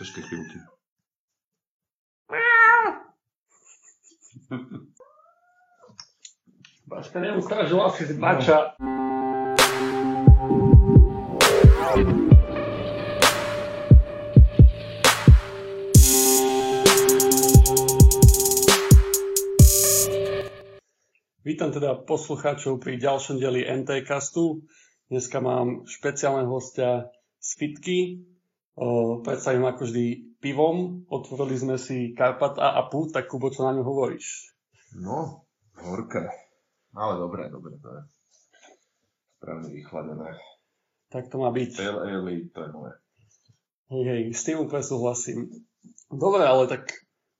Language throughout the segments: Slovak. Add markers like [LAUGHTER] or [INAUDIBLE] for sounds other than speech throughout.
ťažké chvíľky. Baška neustražila si z bača. Vítam teda poslucháčov pri ďalšom dieli NT. Dneska mám špeciálneho hostia z Fitky. Predstavím ako vždy pivom. Otvorili sme si Karpata a Pú, tak Kubo, čo na ňu hovoríš? No, horké. Ale dobré, dobré, to je správne vychladené. Tak to má byť. Pale ale, to je moje. Hej, hej, s tým úplne súhlasím. Dobre, ale tak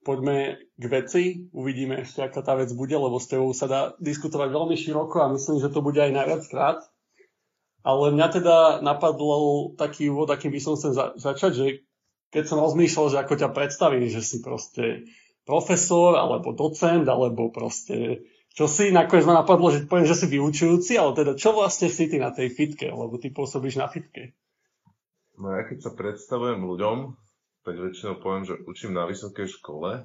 poďme k veci. Uvidíme ešte, aká tá vec bude, lebo s tebou sa dá diskutovať veľmi široko a myslím, že to bude aj najviac krát. Ale mňa teda napadlo taký úvod, akým by som chcel za- začať, že keď som rozmýšľal, že ako ťa predstavím, že si proste profesor, alebo docent, alebo proste čo si, nakoniec ma napadlo, že poviem, že si vyučujúci, ale teda čo vlastne si ty na tej fitke, lebo ty pôsobíš na fitke. No ja keď sa predstavujem ľuďom, tak väčšinou poviem, že učím na vysokej škole.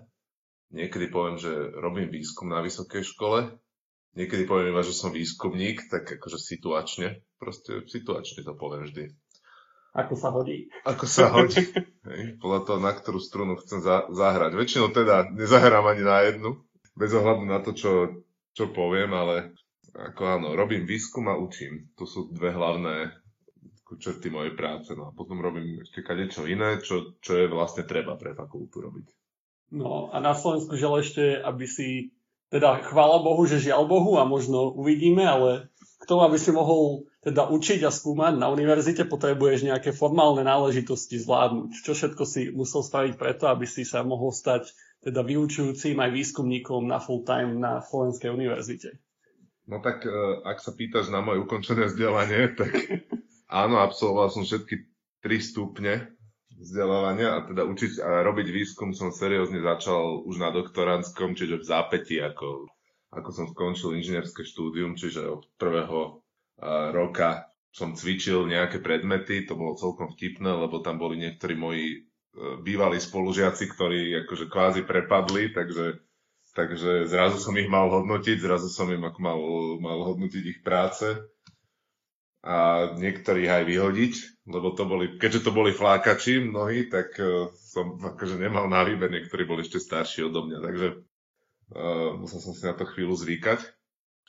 Niekedy poviem, že robím výskum na vysokej škole. Niekedy poviem iba, že som výskumník, tak akože situačne. Proste situačne to poviem vždy. Ako sa hodí. Ako sa hodí. Hej, podľa toho, na ktorú strunu chcem za- zahrať. Väčšinou teda nezahrám ani na jednu, bez ohľadu na to, čo, čo poviem, ale ako áno, robím výskum a učím. To sú dve hlavné črty mojej práce. No a potom robím ešte kadečo iné, čo, čo je vlastne treba pre fakultu robiť. No a na Slovensku žel ešte, aby si, teda chvála Bohu, že žiaľ Bohu a možno uvidíme, ale k tomu, aby si mohol teda učiť a skúmať na univerzite, potrebuješ nejaké formálne náležitosti zvládnuť. Čo všetko si musel spraviť preto, aby si sa mohol stať teda vyučujúcim aj výskumníkom na full time na Slovenskej univerzite. No tak, e, ak sa pýtaš na moje ukončené vzdelanie, [LAUGHS] tak áno, absolvoval som všetky tri stupne vzdelávania a teda učiť a robiť výskum som seriózne začal už na doktorantskom, čiže v zápäti, ako, ako som skončil inžinierské štúdium, čiže od prvého roka som cvičil nejaké predmety, to bolo celkom vtipné, lebo tam boli niektorí moji uh, bývalí spolužiaci, ktorí akože kvázi prepadli, takže, takže zrazu som ich mal hodnotiť, zrazu som im ako mal, mal hodnotiť ich práce a niektorých aj vyhodiť, lebo to boli, keďže to boli flákači mnohí, tak uh, som akože nemal na výber, niektorí boli ešte starší odo mňa, takže uh, musel som si na to chvíľu zvykať.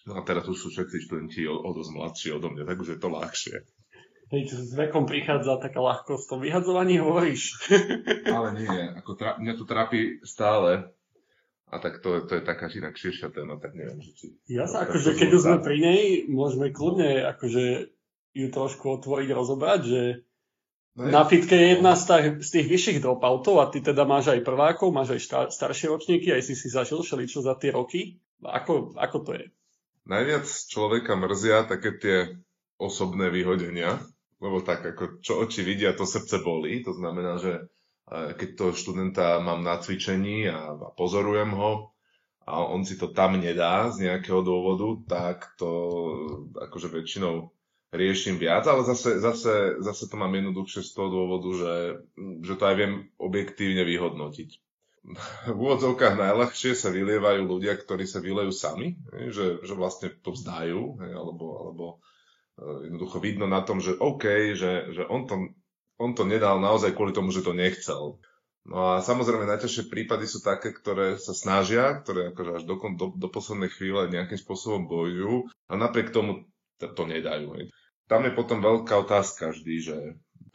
No a teraz už sú všetci študenti o, o dosť mladší odo mňa, takže je to ľahšie. Hej, čo s vekom prichádza taká ľahkosť, to vyhadzovaní hovoríš. [LAUGHS] Ale nie, ako tra- mňa to trápi stále, a tak to, to je taká inak širšia téma, tak neviem, že či... Ja sa tak akože, keď už sme pri nej, môžeme kľudne akože ju trošku otvoriť, rozobrať, že No, na fitke je jedna z, tých, z tých vyšších dropoutov a ty teda máš aj prvákov, máš aj šta- staršie ročníky, aj si si zažil všeličo za tie roky. Ako, ako to je? Najviac človeka mrzia také tie osobné vyhodenia, lebo tak ako čo oči vidia, to srdce bolí. To znamená, že eh, keď toho študenta mám na cvičení a, a pozorujem ho a on si to tam nedá z nejakého dôvodu, tak to akože väčšinou riešim viac, ale zase, zase, zase to mám jednoduchšie z toho dôvodu, že, že to aj viem objektívne vyhodnotiť. [LAUGHS] V úvodzovkách najľahšie sa vylievajú ľudia, ktorí sa vylejú sami, že, že vlastne to vzdajú, alebo, alebo eh, jednoducho vidno na tom, že OK, že, že on, to, on to nedal naozaj kvôli tomu, že to nechcel. No a samozrejme najťažšie prípady sú také, ktoré sa snažia, ktoré akože až do, do, do poslednej chvíle nejakým spôsobom bojujú a napriek tomu to, to nedajú. Tam je potom veľká otázka vždy, že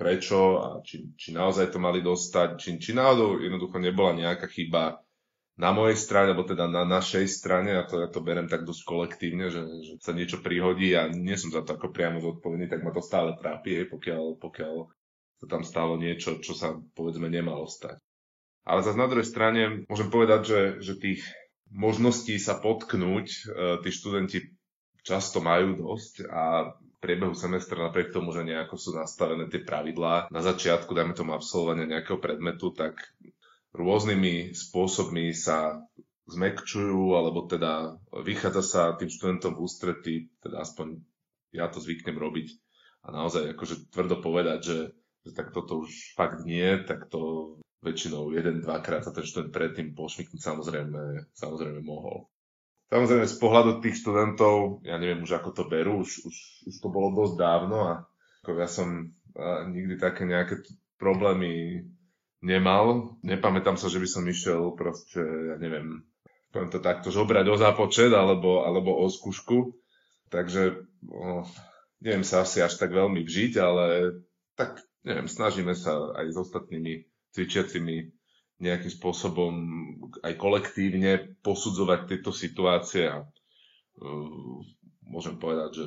prečo a či, či naozaj to mali dostať, či, či náhodou jednoducho nebola nejaká chyba na mojej strane, alebo teda na našej strane, a to ja to berem tak dosť kolektívne, že, že sa niečo prihodí a nie som za to ako priamo zodpovedný, tak ma to stále trápi, pokiaľ, pokiaľ sa tam stalo niečo, čo sa povedzme nemalo stať. Ale zase na druhej strane môžem povedať, že, že tých možností sa potknúť e, tí študenti často majú dosť a priebehu semestra napriek tomu, že nejako sú nastavené tie pravidlá na začiatku, dajme tomu absolvovania nejakého predmetu, tak rôznymi spôsobmi sa zmekčujú, alebo teda vychádza sa tým študentom v ústretí, teda aspoň ja to zvyknem robiť a naozaj akože tvrdo povedať, že, že tak toto už fakt nie, tak to väčšinou jeden, dvakrát sa ten študent predtým pošmyknúť samozrejme, samozrejme mohol. Samozrejme z pohľadu tých študentov, ja neviem už ako to berú, už, už, už to bolo dosť dávno a ako ja som a nikdy také nejaké problémy nemal. Nepamätám sa, že by som išiel proste, ja neviem, poviem to takto, žobrať o zápočet alebo, alebo o skúšku. Takže o, neviem sa asi až tak veľmi vžiť, ale tak neviem, snažíme sa aj s ostatnými cvičiacimi nejakým spôsobom aj kolektívne posudzovať tieto situácie a uh, môžem povedať, že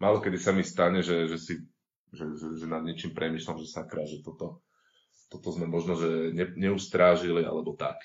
málo kedy sa mi stane, že, že si že, že, že nad niečím premyšľam, že sakra, že toto, toto sme možno, že ne, neustrážili alebo tak.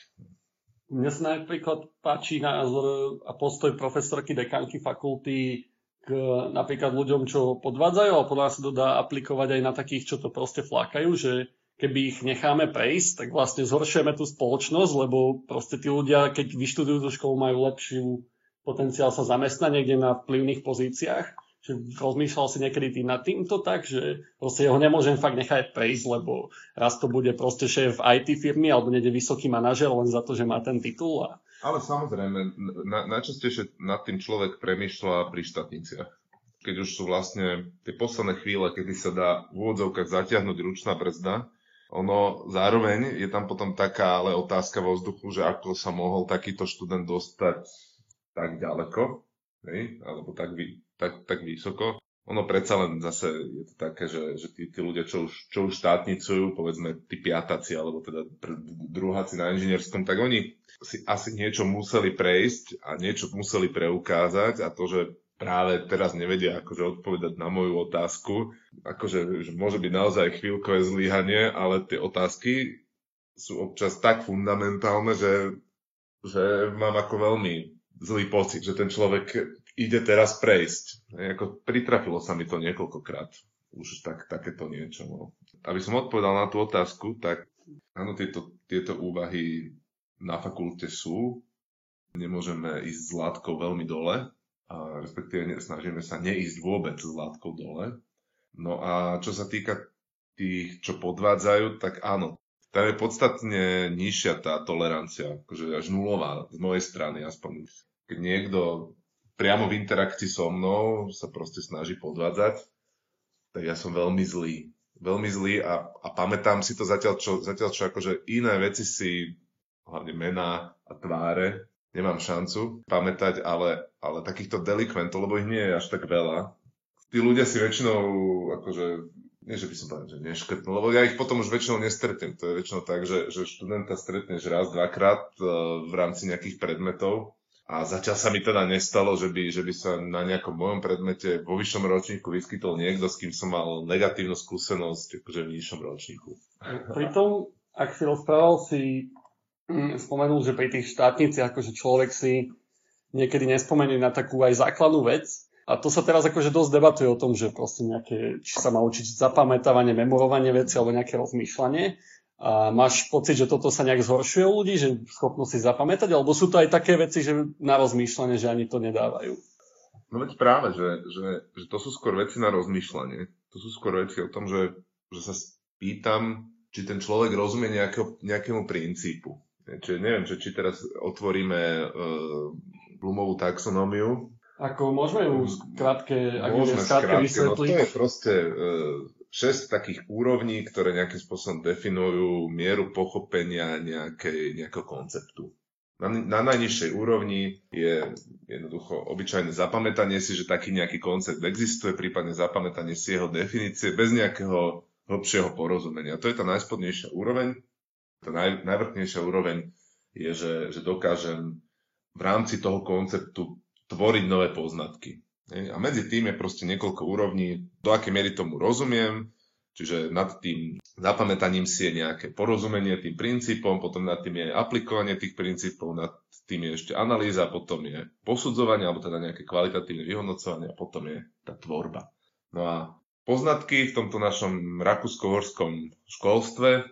Mne sa napríklad páči názor a postoj profesorky dekanky fakulty k napríklad ľuďom, čo podvádzajú, ale podľa sa to dá aplikovať aj na takých, čo to proste flákajú, že keby ich necháme prejsť, tak vlastne zhoršujeme tú spoločnosť, lebo proste tí ľudia, keď vyštudujú tú školu, majú lepšiu potenciál sa zamestnať niekde na vplyvných pozíciách. Že rozmýšľal si niekedy tým nad týmto tak, že proste ho nemôžem fakt nechať prejsť, lebo raz to bude proste šéf IT firmy alebo niekde vysoký manažer len za to, že má ten titul. A... Ale samozrejme, na, najčastejšie nad tým človek premýšľa pri štátniciach keď už sú vlastne tie posledné chvíle, kedy sa dá v úvodzovkách zatiahnuť ručná brzda, ono zároveň je tam potom taká ale otázka vo vzduchu, že ako sa mohol takýto študent dostať tak ďaleko, hej, alebo tak, tak, tak vysoko. Ono predsa len zase je to také, že, že tí, tí ľudia, čo už, čo už štátnicujú, povedzme tí piataci, alebo teda druháci na inžinierskom, tak oni si asi niečo museli prejsť a niečo museli preukázať a to, že práve teraz nevedia akože odpovedať na moju otázku. Akože že môže byť naozaj chvíľkové zlyhanie, ale tie otázky sú občas tak fundamentálne, že, že mám ako veľmi zlý pocit, že ten človek ide teraz prejsť. Ako pritrafilo sa mi to niekoľkokrát. Už tak, takéto niečo. No. Aby som odpovedal na tú otázku, tak áno, tieto, tieto úvahy na fakulte sú. Nemôžeme ísť s látkou veľmi dole, respektíve snažíme sa neísť vôbec s látkou dole. No a čo sa týka tých, čo podvádzajú, tak áno, tam je podstatne nižšia tá tolerancia, akože až nulová z mojej strany aspoň. Keď niekto priamo v interakcii so mnou sa proste snaží podvádzať, tak ja som veľmi zlý. Veľmi zlý a, a pamätám si to zatiaľ, čo, zatiaľ čo akože iné veci si, hlavne mená a tváre, nemám šancu pamätať, ale, ale takýchto delikventov, lebo ich nie je až tak veľa. Tí ľudia si väčšinou, akože, nie že by som povedal, že neškrtnú, lebo ja ich potom už väčšinou nestretnem. To je väčšinou tak, že, že študenta stretneš raz, dvakrát uh, v rámci nejakých predmetov a zatiaľ sa mi teda nestalo, že by, že by sa na nejakom mojom predmete vo vyššom ročníku vyskytol niekto, s kým som mal negatívnu skúsenosť akože v nižšom ročníku. Pritom, ak si rozprával si spomenul, že pri tých štátniciach akože človek si niekedy nespomenie na takú aj základnú vec. A to sa teraz akože dosť debatuje o tom, že proste nejaké, či sa má učiť zapamätávanie, memorovanie veci alebo nejaké rozmýšľanie. A máš pocit, že toto sa nejak zhoršuje u ľudí, že schopnosť si zapamätať, alebo sú to aj také veci, že na rozmýšľanie, že ani to nedávajú? No veď práve, že, že, že to sú skôr veci na rozmýšľanie. To sú skôr veci o tom, že, že sa pýtam, či ten človek rozumie nejakého, nejakému princípu. Čiže neviem, že či teraz otvoríme uh, Blumovú taxonómiu. Ako môžeme ju krátke, môžeme krátke vysvetliť? No to je proste uh, 6 takých úrovní, ktoré nejakým spôsobom definujú mieru pochopenia nejakej, nejakého konceptu. Na, na najnižšej úrovni je jednoducho obyčajné zapamätanie si, že taký nejaký koncept existuje, prípadne zapamätanie si jeho definície bez nejakého hĺbšieho porozumenia. To je tá najspodnejšia úroveň tá naj, najvrchnejšia úroveň je, že, že dokážem v rámci toho konceptu tvoriť nové poznatky. A medzi tým je proste niekoľko úrovní, do akej miery tomu rozumiem, čiže nad tým zapamätaním si je nejaké porozumenie tým princípom, potom nad tým je aplikovanie tých princípov, nad tým je ešte analýza, potom je posudzovanie, alebo teda nejaké kvalitatívne vyhodnocovanie a potom je tá tvorba. No a poznatky v tomto našom rakúsko-horskom školstve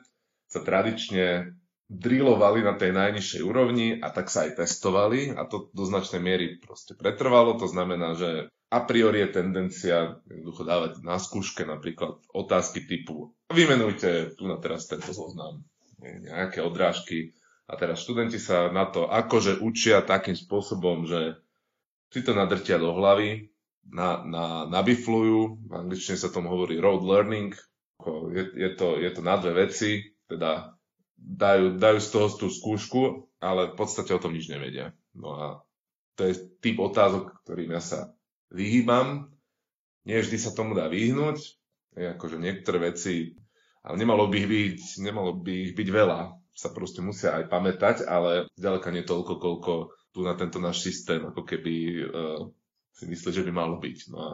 sa tradične drillovali na tej najnižšej úrovni a tak sa aj testovali a to do značnej miery proste pretrvalo. To znamená, že a priori je tendencia jednoducho dávať na skúške napríklad otázky typu vymenujte tu na teraz tento zoznam. nejaké odrážky. A teraz študenti sa na to akože učia takým spôsobom, že si to nadrtia do hlavy, na, na, nabiflujú, v angličtine sa tomu hovorí road learning, je, je, to, je to na dve veci, teda dajú, dajú z toho tú skúšku, ale v podstate o tom nič nevedia. No a to je typ otázok, ktorým ja sa vyhýbam. Nie vždy sa tomu dá vyhnúť, je akože niektoré veci, ale nemalo by ich byť, nemalo by ich byť veľa, sa proste musia aj pamätať, ale zďaleka nie toľko, koľko tu na tento náš systém, ako keby uh, si myslí, že by malo byť. No a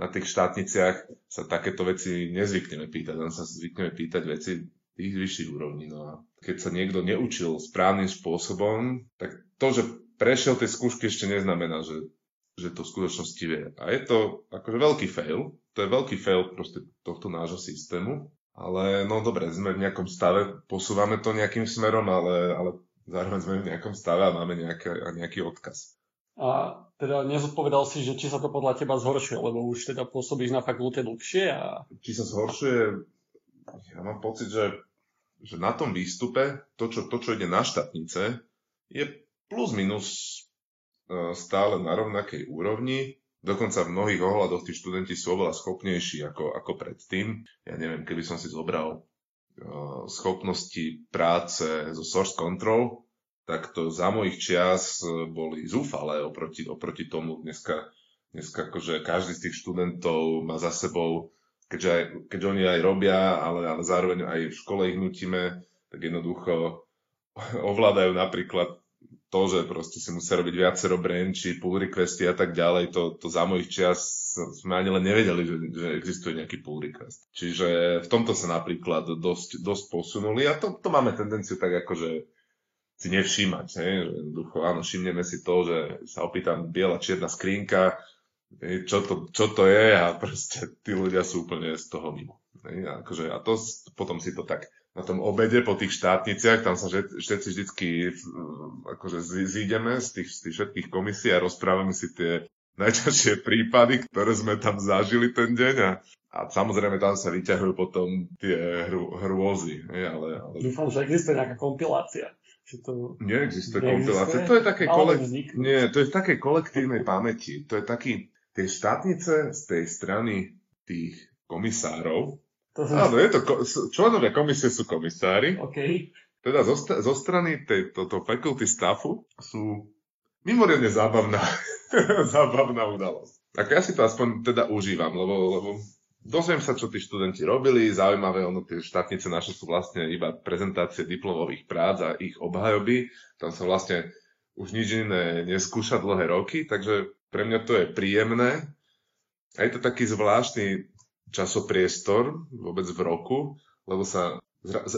na tých štátniciach sa takéto veci nezvykneme pýtať, len sa zvykneme pýtať veci tých vyšších úrovní. No a keď sa niekto neučil správnym spôsobom, tak to, že prešiel tie skúšky ešte neznamená, že, že to v skutočnosti vie. A je to akože veľký fail, to je veľký fail proste tohto nášho systému, ale no dobre, sme v nejakom stave, posúvame to nejakým smerom, ale, ale zároveň sme v nejakom stave a máme nejaké, nejaký odkaz. A teda nezodpovedal si, že či sa to podľa teba zhoršuje, lebo už teda pôsobíš na fakulte dlhšie a... Či sa zhoršuje, ja mám pocit, že, že na tom výstupe to čo, to, čo ide na štatnice, je plus minus e, stále na rovnakej úrovni. Dokonca v mnohých ohľadoch tí študenti sú oveľa schopnejší ako, ako predtým. Ja neviem, keby som si zobral uh, schopnosti práce zo source control, tak to za mojich čias e, boli zúfale oproti, oproti tomu. Dneska, dneska akože každý z tých študentov má za sebou, keďže, aj, keďže oni aj robia, ale, ale zároveň aj v škole ich nutíme, tak jednoducho [LAUGHS] ovládajú napríklad to, že proste si musia robiť viacero branchi, pull requesty a tak ďalej, to, to za mojich čias sme ani len nevedeli, že, že existuje nejaký pull request. Čiže v tomto sa napríklad dosť, dosť posunuli a to, to máme tendenciu tak akože si nevšímať. Hej? Že jednoducho, áno, všimneme si to, že sa opýtam biela čierna skrinka, čo, to, čo to je a proste tí ľudia sú úplne z toho mimo. A, akože, a to potom si to tak na tom obede po tých štátniciach, tam sa všetci vždycky akože zídeme z tých, z tých všetkých komisí a rozprávame si tie najťažšie prípady, ktoré sme tam zažili ten deň a, a samozrejme tam sa vyťahujú potom tie hru, hrôzy. Ale, ale... Dúfam, že existuje nejaká kompilácia. To neexistuje, kompilácia. To je, také kolek... Nie, to je v takej kolektívnej pamäti. To je taký, tie štátnice z tej strany tých komisárov, to som... Áno, je to, členovia komisie sú komisári. Okay. Teda zo, zo strany tejto faculty staffu sú mimoriadne zábavná, [LAUGHS] zábavná udalosť. Tak ja si to aspoň teda užívam, lebo, lebo Dozviem sa, čo tí študenti robili, zaujímavé, ono tie štátnice naše sú vlastne iba prezentácie diplomových prác a ich obhajoby. Tam sa vlastne už nič iné neskúša dlhé roky, takže pre mňa to je príjemné. A je to taký zvláštny časopriestor vôbec v roku, lebo sa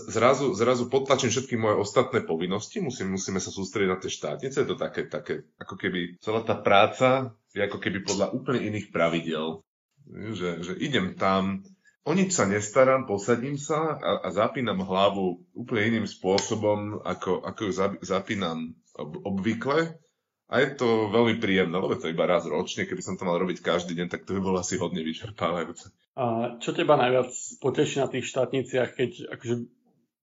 zrazu, zrazu potlačím všetky moje ostatné povinnosti, musím, musíme sa sústrediť na tie štátnice, je to také, také, ako keby celá tá práca je ako keby podľa úplne iných pravidel že, že idem tam, o nič sa nestarám, posadím sa a, a zapínam hlavu úplne iným spôsobom, ako, ako ju zapínam ob, obvykle. A je to veľmi príjemné, lebo to iba raz ročne, keby som to mal robiť každý deň, tak to by bolo asi hodne vyčerpávajúce. A čo teba najviac poteší na tých štátniciach, keď akože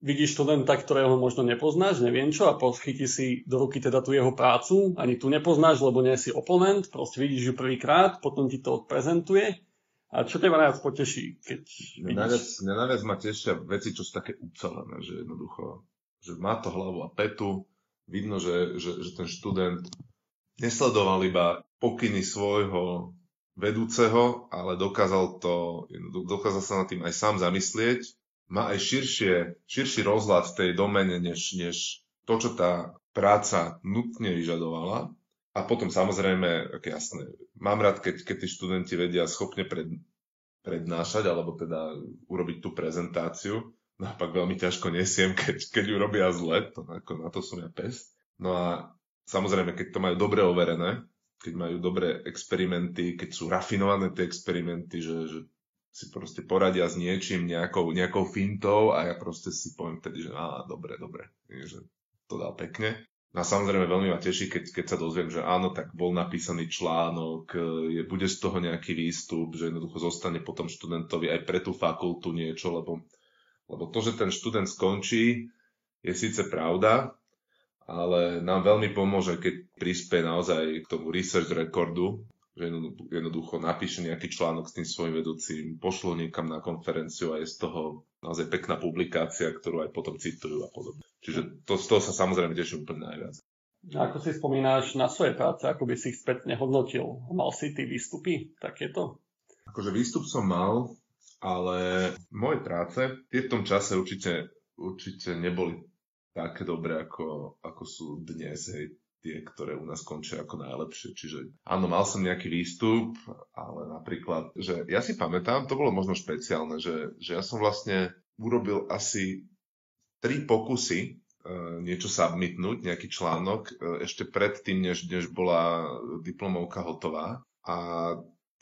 vidíš študenta, ktorého možno nepoznáš, neviem čo, a chytí si do ruky teda tú jeho prácu, ani tu nepoznáš, lebo nie si oponent, proste vidíš ju prvýkrát, potom ti to odprezentuje a čo teba najviac poteší, keď? Najviac, najviac ma tešia veci, čo sú také ucelené, že jednoducho, že má to hlavu a petu, vidno, že, že, že ten študent nesledoval iba pokyny svojho vedúceho, ale dokázal to, dokázal sa nad tým aj sám zamyslieť, má aj širšie, širší rozhľad v tej domene, než, než to, čo tá práca nutne vyžadovala a potom samozrejme, jasné, mám rád, keď, keď tí študenti vedia schopne pred, prednášať, alebo teda urobiť tú prezentáciu. Naopak veľmi ťažko nesiem, keď, keď ju robia zle, to, ako, na to som ja pes. No a samozrejme, keď to majú dobre overené, keď majú dobré experimenty, keď sú rafinované tie experimenty, že, že si proste poradia s niečím, nejakou, nejakou fintou a ja proste si poviem vtedy, že á, dobre, dobre, že to dá pekne. A samozrejme veľmi ma teší, keď, keď sa dozviem, že áno, tak bol napísaný článok, e, je, bude z toho nejaký výstup, že jednoducho zostane potom študentovi aj pre tú fakultu niečo, lebo, lebo to, že ten študent skončí, je síce pravda, ale nám veľmi pomôže, keď prispie naozaj k tomu research recordu, že jednoducho napíše nejaký článok s tým svojim vedúcim, pošlo niekam na konferenciu a je z toho naozaj pekná publikácia, ktorú aj potom citujú a podobne. Čiže to, z toho sa samozrejme teším úplne najviac. A ako si spomínáš na svoje práce, ako by si ich spätne hodnotil? Mal si ty výstupy takéto? Akože výstup som mal, ale moje práce tie v tom čase určite, určite neboli také dobré, ako, ako sú dnes, hej, tie, ktoré u nás končia ako najlepšie. Čiže áno, mal som nejaký výstup, ale napríklad, že ja si pamätám, to bolo možno špeciálne, že, že ja som vlastne urobil asi tri pokusy e, niečo submitnúť, nejaký článok, e, ešte predtým, než, než bola diplomovka hotová. A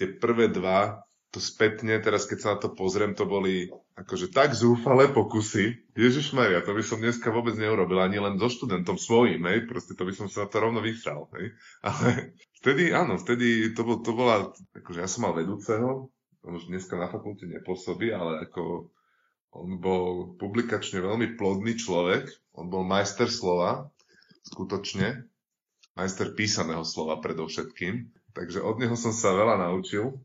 tie prvé dva to spätne, teraz keď sa na to pozriem, to boli akože tak zúfale pokusy. Ježiš Maria, to by som dneska vôbec neurobil, ani len so študentom svojím, hej, proste to by som sa to rovno vysral, hej. Ale vtedy, áno, vtedy to, bol, to bola, akože ja som mal vedúceho, on už dneska na fakulte nepôsobí, ale ako on bol publikačne veľmi plodný človek, on bol majster slova, skutočne, majster písaného slova predovšetkým, takže od neho som sa veľa naučil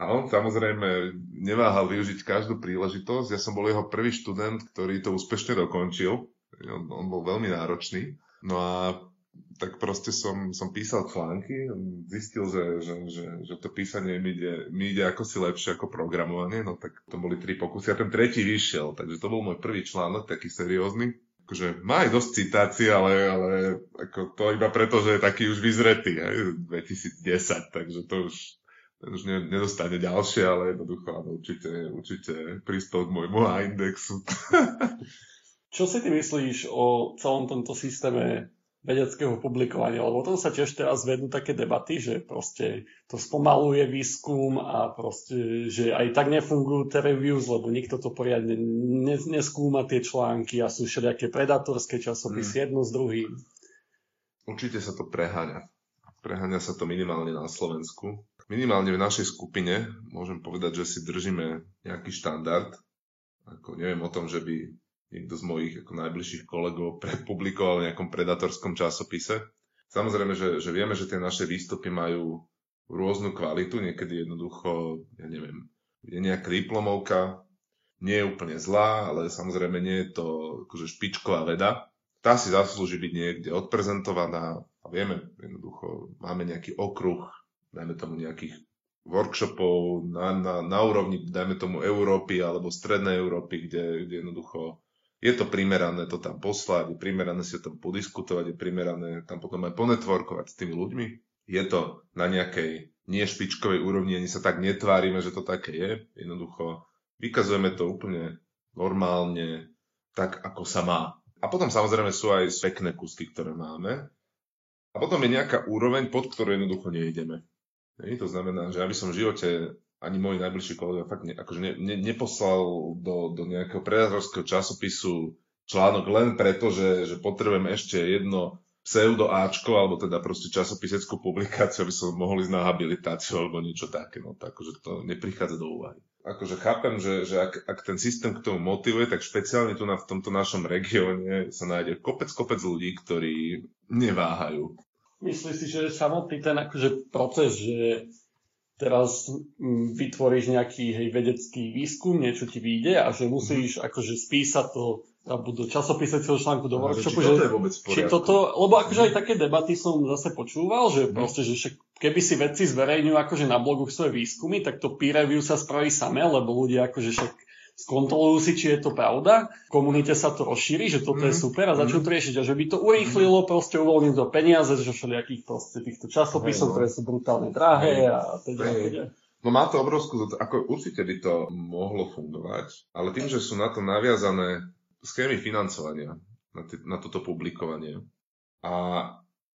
a on samozrejme neváhal využiť každú príležitosť. Ja som bol jeho prvý študent, ktorý to úspešne dokončil. On, on bol veľmi náročný. No a tak proste som, som písal články, zistil, že, že, že, že to písanie mi ide, mi ide ako si lepšie ako programovanie, no tak to boli tri pokusy a ten tretí vyšiel, takže to bol môj prvý článok, taký seriózny. Akože má aj dosť citácií, ale, ale ako to iba preto, že je taký už vyzretý, aj, 2010, takže to už už ne, nedostane ďalšie, ale jednoducho áno, určite, určite prispel k môjmu indexu. [LAUGHS] Čo si ty myslíš o celom tomto systéme vedeckého publikovania, lebo o tom sa tiež teraz vedú také debaty, že proste to spomaluje výskum a proste, že aj tak nefungujú tie reviews, lebo nikto to poriadne neskúma tie články a sú všelijaké predatorské časopisy mm. jedno s druhým. Určite sa to preháňa. Preháňa sa to minimálne na Slovensku minimálne v našej skupine môžem povedať, že si držíme nejaký štandard. Ako neviem o tom, že by niekto z mojich ako najbližších kolegov prepublikoval v nejakom predatorskom časopise. Samozrejme, že, že vieme, že tie naše výstupy majú rôznu kvalitu, niekedy jednoducho, ja neviem, je nejaká diplomovka, nie je úplne zlá, ale samozrejme nie je to akože špičková veda. Tá si zaslúži byť niekde odprezentovaná a vieme, jednoducho, máme nejaký okruh dajme tomu nejakých workshopov na, na, na úrovni, dajme tomu Európy alebo Strednej Európy, kde, kde jednoducho je to primerané to tam poslať, je primerané si to tam podiskutovať, je primerané tam potom aj ponetworkovať s tými ľuďmi. Je to na nejakej nie špičkovej úrovni, ani sa tak netvárime, že to také je. Jednoducho vykazujeme to úplne normálne, tak ako sa má. A potom samozrejme sú aj pekné kusky, ktoré máme. A potom je nejaká úroveň, pod ktorú jednoducho nejdeme. Hej, to znamená, že aby som v živote ani môj najbližší kolega fakt ne, akože ne, ne, neposlal do, do nejakého predátorského časopisu článok len preto, že, že potrebujem ešte jedno pseudo Ačko, alebo teda proste časopiseckú publikáciu, aby som mohol ísť na habilitáciu alebo niečo také. No, tak, akože to neprichádza do úvahy. Akože chápem, že, že ak, ak ten systém k tomu motivuje, tak špeciálne tu na, v tomto našom regióne sa nájde kopec, kopec ľudí, ktorí neváhajú Myslíš si, že samotný ten akože proces, že teraz mm, vytvoríš nejaký hej, vedecký výskum, niečo ti vyjde a že musíš mm-hmm. akože spísať to alebo do časopise celého článku do workshopu, že, je vôbec či toto, lebo akože aj také debaty som zase počúval, že mm. proste, že však keby si vedci zverejňujú akože na blogu svoje výskumy, tak to peer review sa spraví samé, lebo ľudia akože však skontrolujú si, či je to pravda, v komunite sa to rozšíri, že toto mm. je mhm. super a začnú mhm. to riešiť a že by to urýchlilo, proste uvoľniť to peniaze, že všelijakých proste týchto časopisov, no. ktoré sú brutálne drahé a teda. No má to obrovskú, ako určite by to mohlo fungovať, ale tým, že sú na to naviazané schémy financovania na, t- na toto publikovanie a,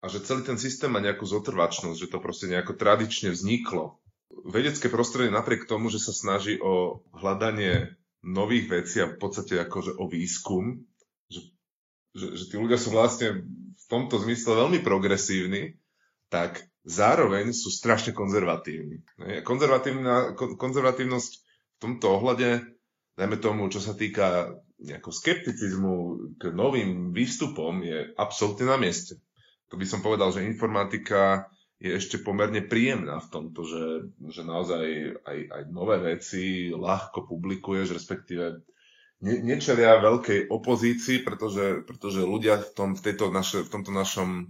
a že celý ten systém má nejakú zotrvačnosť, že to proste nejako tradične vzniklo. Vedecké prostredie napriek tomu, že sa snaží o hľadanie nových vecí a v podstate akože o výskum, že, že, že tí ľudia sú vlastne v tomto zmysle veľmi progresívni, tak zároveň sú strašne konzervatívni. Konzervatívnosť v tomto ohľade, dajme tomu, čo sa týka nejakého skepticizmu k novým výstupom je absolútne na mieste. To by som povedal, že informatika je ešte pomerne príjemná v tomto, že, že naozaj aj, aj nové veci ľahko publikuješ, respektíve ne, nečelia veľkej opozícii, pretože, pretože ľudia v, tom, v, tejto naše, v tomto našom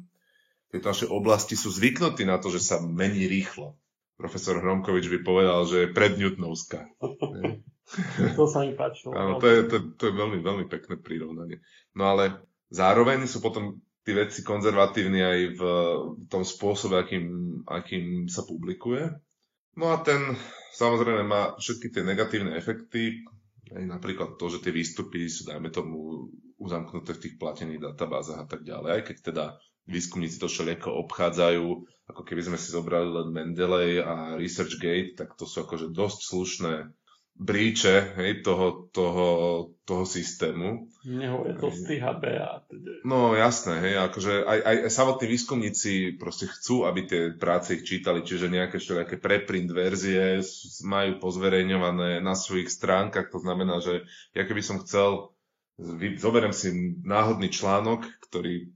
tejto našej oblasti sú zvyknutí na to, že sa mení rýchlo. Profesor Hromkovič by povedal, že je prednewtnovská. to sa mi páčilo. Áno, to je, to, to je veľmi, veľmi pekné prirovnanie. No ale zároveň sú potom tí veci konzervatívni aj v tom spôsobe, akým, akým sa publikuje. No a ten samozrejme má všetky tie negatívne efekty, aj napríklad to, že tie výstupy sú, dajme tomu, uzamknuté v tých platených databázach a tak ďalej, aj keď teda výskumníci to všelijako obchádzajú, ako keby sme si zobrali len Mendeley a ResearchGate, tak to sú akože dosť slušné bríče hej, toho, toho, toho systému. Nehovorí to HB a teda. No jasné, hej, akože aj, aj, aj samotní výskumníci proste chcú, aby tie práce ich čítali, čiže nejaké všelijaké preprint verzie majú pozverejňované na svojich stránkach, to znamená, že ja keby som chcel, zoberiem si náhodný článok, ktorý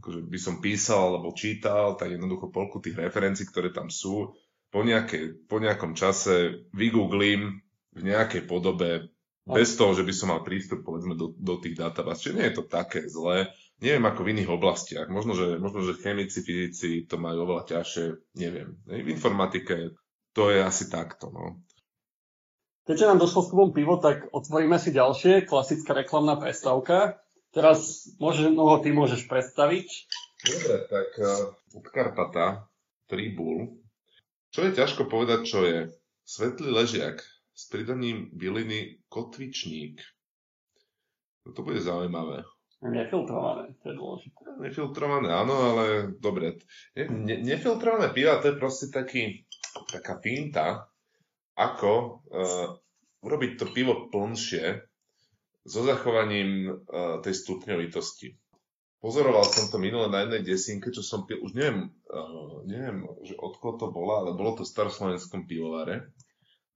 akože by som písal alebo čítal, tak jednoducho polku tých referencií, ktoré tam sú, po, nejakej, po nejakom čase vygooglím v nejakej podobe, bez toho, že by som mal prístup povedzme do, do tých databáz. Čiže nie je to také zlé. Neviem ako v iných oblastiach. Možno, že, možno, že chemici, fyzici to majú oveľa ťažšie. Neviem. V informatike to je asi takto. No. Keďže nám došlo s tebou pivo, tak otvoríme si ďalšie. Klasická reklamná prestávka. Teraz môže, no, ty môžeš predstaviť. Dobre, tak uh, od Karpata, Tribul. Čo je ťažko povedať, čo je? Svetlý ležiak s pridaním byliny kotvičník. No to bude zaujímavé. Nefiltrované, to je dôležité. Nefiltrované, áno, ale dobre. Ne, ne, nefiltrované piva, to je proste taký, taká pinta, ako uh, urobiť to pivo plnšie so zachovaním uh, tej stupňovitosti. Pozoroval som to minule na jednej desinke, čo som pil, už neviem, uh, neviem, že od koho to bola, ale bolo to v staroslovenskom pivovare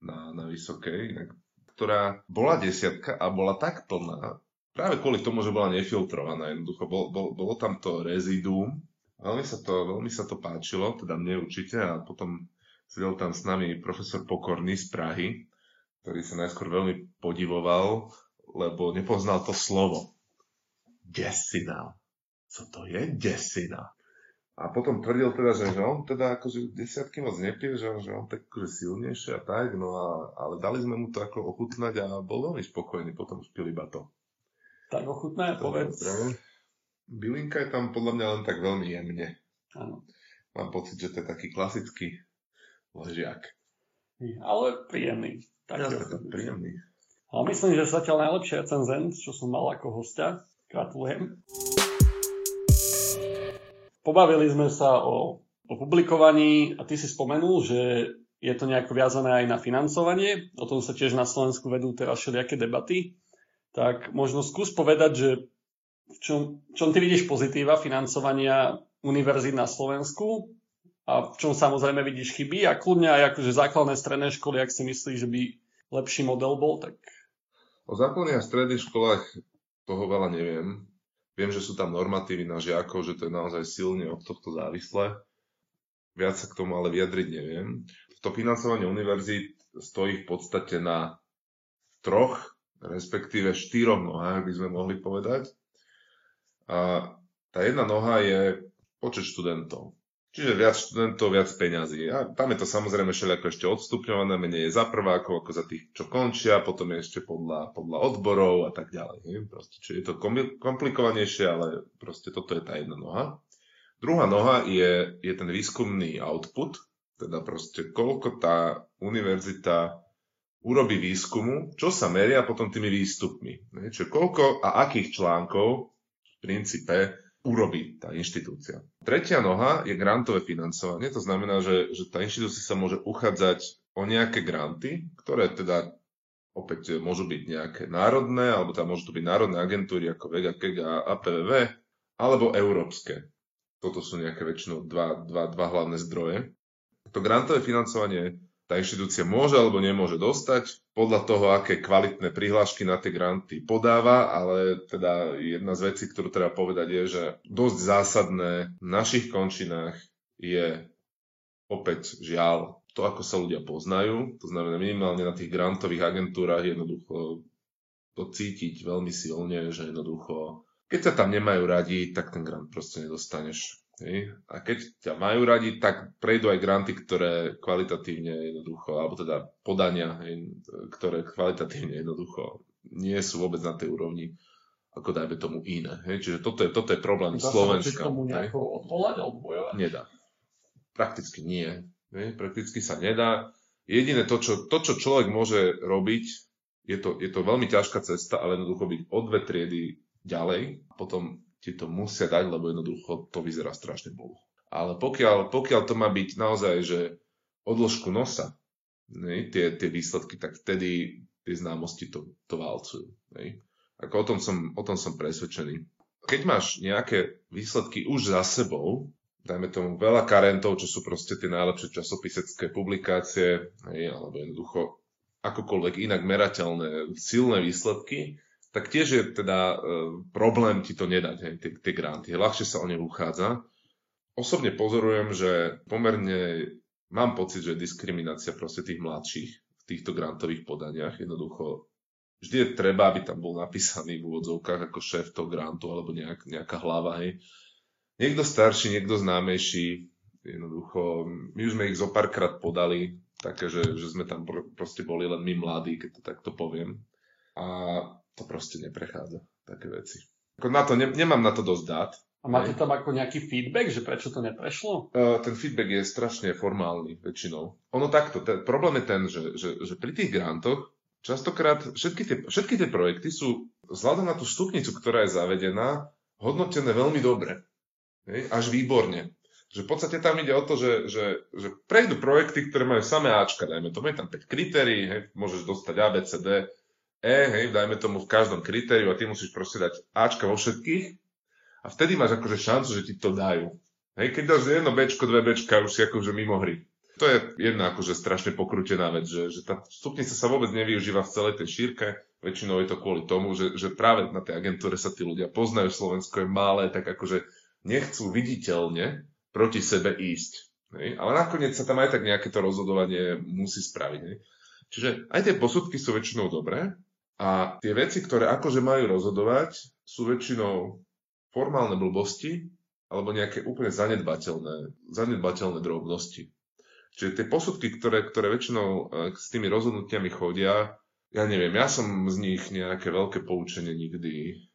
na, na Vysokej, ktorá bola desiatka a bola tak plná, práve kvôli tomu, že bola nefiltrovaná. Jednoducho bol, bol, bolo tam to reziduum. Veľmi sa to, veľmi sa to páčilo, teda mne určite a potom sedel tam s nami profesor Pokorný z Prahy, ktorý sa najskôr veľmi podivoval, lebo nepoznal to slovo. Desina. Co to je desina? A potom tvrdil teda, že, že on teda akože desiatky moc nepije, že, že on tak akože silnejšie a tak, no a, ale dali sme mu to ako ochutnať a bol veľmi spokojný, potom spil iba to. Tak ochutná, povedz. Bylinka je tam podľa mňa len tak veľmi jemne. Áno. Mám pocit, že to je taký klasický ležiak. Ale príjemný. Tak ja, to príjemný. Ale myslím, že zatiaľ najlepší recenzent, čo som mal ako hostia. Gratulujem. Pobavili sme sa o, o publikovaní a ty si spomenul, že je to nejako viazané aj na financovanie. O tom sa tiež na Slovensku vedú teraz všelijaké debaty. Tak možno skús povedať, že v čom, čom ty vidíš pozitíva financovania univerzít na Slovensku a v čom samozrejme vidíš chyby a kľudne aj akože základné stredné školy, ak si myslíš, že by lepší model bol, tak... O základných a stredných školách toho veľa neviem. Viem, že sú tam normatívy na žiakov, že to je naozaj silne od tohto závislé. Viac sa k tomu ale vyjadriť neviem. To financovanie univerzít stojí v podstate na troch, respektíve štyroch nohách, by sme mohli povedať. A tá jedna noha je počet študentov. Čiže viac študentov, viac peňazí. A tam je to samozrejme všelijako ešte odstupňované, menej je za prvákov ako za tých, čo končia, potom je ešte podľa, podľa odborov a tak ďalej. Proste, čiže je to komplikovanejšie, ale proste toto je tá jedna noha. Druhá noha je, je ten výskumný output, teda proste koľko tá univerzita urobí výskumu, čo sa meria potom tými výstupmi. Čiže koľko a akých článkov v princípe urobí tá inštitúcia. Tretia noha je grantové financovanie, to znamená, že, že tá inštitúcia sa môže uchádzať o nejaké granty, ktoré teda opäť môžu byť nejaké národné, alebo tam môžu to byť národné agentúry ako VEGA, KEGA a APVV, alebo európske. Toto sú nejaké väčšinou dva, dva, dva hlavné zdroje. To grantové financovanie tá inštitúcia môže alebo nemôže dostať podľa toho, aké kvalitné prihlášky na tie granty podáva, ale teda jedna z vecí, ktorú treba povedať je, že dosť zásadné v našich končinách je opäť žiaľ to, ako sa ľudia poznajú, to znamená minimálne na tých grantových agentúrach jednoducho to cítiť veľmi silne, že jednoducho, keď sa tam nemajú radi, tak ten grant proste nedostaneš. Hej. A keď ťa majú radi, tak prejdú aj granty, ktoré kvalitatívne jednoducho, alebo teda podania, hej, ktoré kvalitatívne jednoducho nie sú vôbec na tej úrovni, ako dajme tomu iné. Hej. Čiže toto je, toto je problém Dá Slovenska. Dá tomu nejako odvolať alebo bojovať? Nedá. Prakticky nie. Hej. Prakticky sa nedá. Jediné to čo, to, čo človek môže robiť, je to, je to veľmi ťažká cesta, ale jednoducho byť o dve triedy ďalej. Potom ti to musia dať, lebo jednoducho to vyzerá strašne bolo. Ale pokiaľ, pokiaľ to má byť naozaj, že odložku nosa, ne, tie, tie výsledky, tak vtedy tie známosti to, to válcujú. Ne. Ako o tom, som, o tom som presvedčený. Keď máš nejaké výsledky už za sebou, dajme tomu veľa karentov, čo sú proste tie najlepšie časopisecké publikácie, hej, alebo jednoducho akokoľvek inak merateľné silné výsledky, tak tiež je teda e, problém ti to nedať, hej, tie, tie granty. Ľahšie sa o ne uchádza. Osobne pozorujem, že pomerne mám pocit, že diskriminácia proste tých mladších v týchto grantových podaniach jednoducho vždy je treba, aby tam bol napísaný v úvodzovkách ako šéf toho grantu alebo nejak, nejaká hlava, hej. Niekto starší, niekto známejší, jednoducho, my už sme ich zo párkrát podali, také, že, že sme tam proste boli len my mladí, keď to takto poviem. A to proste neprechádza, také veci. Ako na to, ne, nemám na to dosť dát. A máte tam ako nejaký feedback, že prečo to neprešlo? Uh, ten feedback je strašne formálny väčšinou. Ono takto, ten, problém je ten, že, že, že pri tých grantoch častokrát všetky tie, všetky tie projekty sú vzhľadom na tú stupnicu, ktorá je zavedená, hodnotené veľmi dobre. Hej? Až výborne. Že v podstate tam ide o to, že, že, že prejdú projekty, ktoré majú samé Ačka, dajme tomu, je tam 5 kritérií, hej? môžeš dostať A, B, C, D, E, hej, dajme tomu v každom kritériu a ty musíš proste dať Ačka vo všetkých a vtedy máš akože šancu, že ti to dajú. Hej, keď dáš jedno Bčko, dve Bčka, už si akože mimo hry. To je jedna akože strašne pokrutená vec, že, že tá stupnica sa vôbec nevyužíva v celej tej šírke. Väčšinou je to kvôli tomu, že, že práve na tej agentúre sa tí ľudia poznajú, Slovensko je malé, tak akože nechcú viditeľne proti sebe ísť. Hej? Ale nakoniec sa tam aj tak nejaké to rozhodovanie musí spraviť. Hej? Čiže aj tie posudky sú väčšinou dobré, a tie veci, ktoré akože majú rozhodovať, sú väčšinou formálne blbosti alebo nejaké úplne zanedbateľné, zanedbateľné drobnosti. Čiže tie posudky, ktoré, ktoré väčšinou e, s tými rozhodnutiami chodia, ja neviem, ja som z nich nejaké veľké poučenie nikdy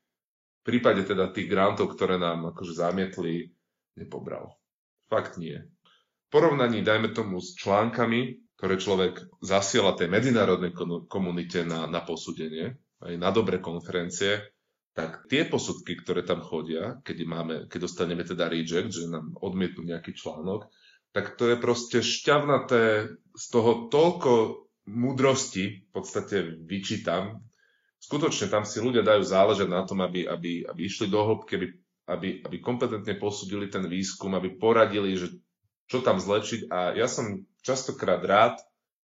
v prípade teda tých grantov, ktoré nám akože zamietli, nepobral. Fakt nie. V porovnaní, dajme tomu, s článkami, ktoré človek zasiela tej medzinárodnej komunite na, na posúdenie, aj na dobré konferencie, tak tie posudky, ktoré tam chodia, keď, máme, keď dostaneme teda reject, že nám odmietnú nejaký článok, tak to je proste šťavnaté, z toho toľko múdrosti v podstate vyčítam. Skutočne tam si ľudia dajú záležať na tom, aby, aby, aby išli do hĺbky, aby, aby, aby kompetentne posúdili ten výskum, aby poradili, že čo tam zlepšiť a ja som častokrát rád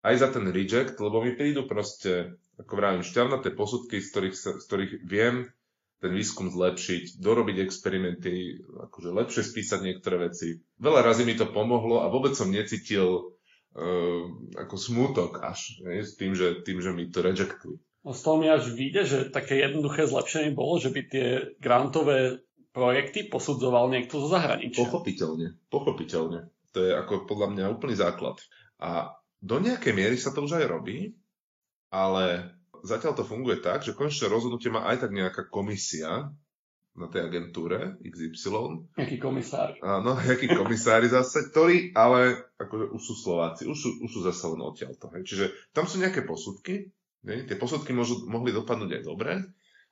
aj za ten reject, lebo mi prídu proste, ako vravím, šťavnaté posudky, z ktorých, sa, z ktorých viem ten výskum zlepšiť, dorobiť experimenty, akože lepšie spísať niektoré veci. Veľa razy mi to pomohlo a vôbec som necítil uh, ako smútok až ne, s tým že, tým, že mi to rejectli. No z toho mi až vyjde, že také jednoduché zlepšenie bolo, že by tie grantové projekty posudzoval niekto zo zahraničia. Pochopiteľne, pochopiteľne. To je ako podľa mňa úplný základ. A do nejakej miery sa to už aj robí, ale zatiaľ to funguje tak, že konečné rozhodnutie má aj tak nejaká komisia na tej agentúre XY. Jaký komisár. Áno, jaký komisári zase, ktorí ale akože už sú Slováci, už sú, už sú zase len odtiaľto. Hej. Čiže tam sú nejaké posudky, hej. tie posudky môžu, mohli dopadnúť aj dobre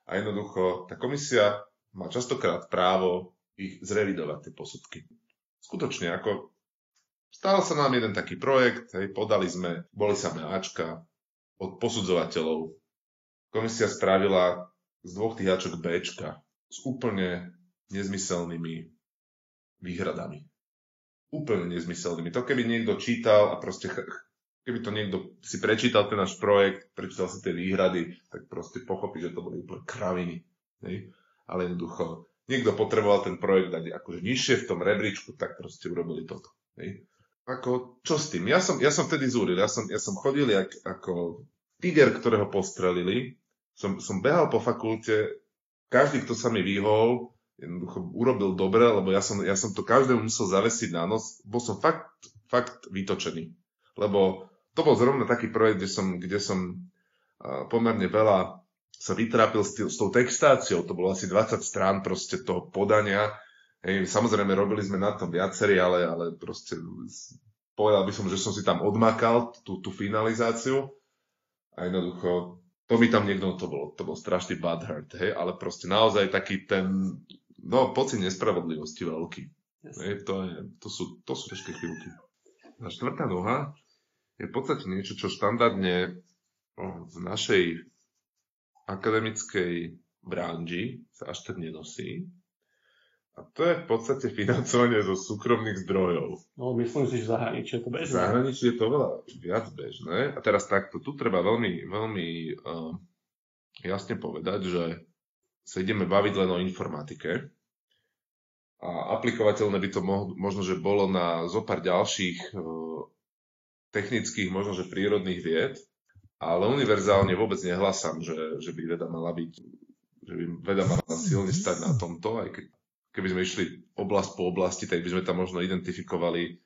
a jednoducho tá komisia má častokrát právo ich zrevidovať, tie posudky. Skutočne, ako Stal sa nám jeden taký projekt, hej, podali sme, boli samé Ačka od posudzovateľov. Komisia spravila z dvoch tých Ačok Bčka s úplne nezmyselnými výhradami. Úplne nezmyselnými. To keby niekto čítal a proste keby to niekto si prečítal ten náš projekt, prečítal si tie výhrady, tak proste pochopí, že to boli úplne kraviny. Hej? Ale jednoducho, niekto potreboval ten projekt dať akože nižšie v tom rebríčku, tak proste urobili toto. Hej? Ako, čo s tým? Ja som, ja som vtedy zúril, ja som, ja som chodil jak, ako tiger, ktorého postrelili, som, som behal po fakulte, každý, kto sa mi vyhol, jednoducho urobil dobre, lebo ja som, ja som to každému musel zavesiť na nos. Bol som fakt, fakt vytočený. Lebo to bol zrovna taký projekt, kde som, kde som pomerne veľa sa vytrápil s, tý, s tou textáciou. To bolo asi 20 strán proste toho podania. Hej, samozrejme, robili sme na tom viacerí, ale, ale proste povedal by som, že som si tam odmakal tú, tú finalizáciu a jednoducho to mi tam niekto, to bol, to bol strašný bad hurt, hej, ale proste naozaj taký ten, no, pocit nespravodlivosti veľký. Yes. Hej, to, je, to, sú, to sú ťažké chvíľky. A štvrtá noha je v podstate niečo, čo štandardne v našej akademickej branži sa až tak nenosí. A to je v podstate financovanie zo súkromných zdrojov. No, myslím si, že zahraničí je to bežné. Zahraničí je to veľa viac bežné. A teraz takto, tu treba veľmi, veľmi uh, jasne povedať, že sa ideme baviť len o informatike. A aplikovateľné by to mo- možno, že bolo na zopár ďalších e, technických, možno, že prírodných vied, ale univerzálne vôbec nehlasám, že, že by veda mala byť, že by veda mala silne stať na tomto, aj keď keby sme išli oblasť po oblasti, tak by sme tam možno identifikovali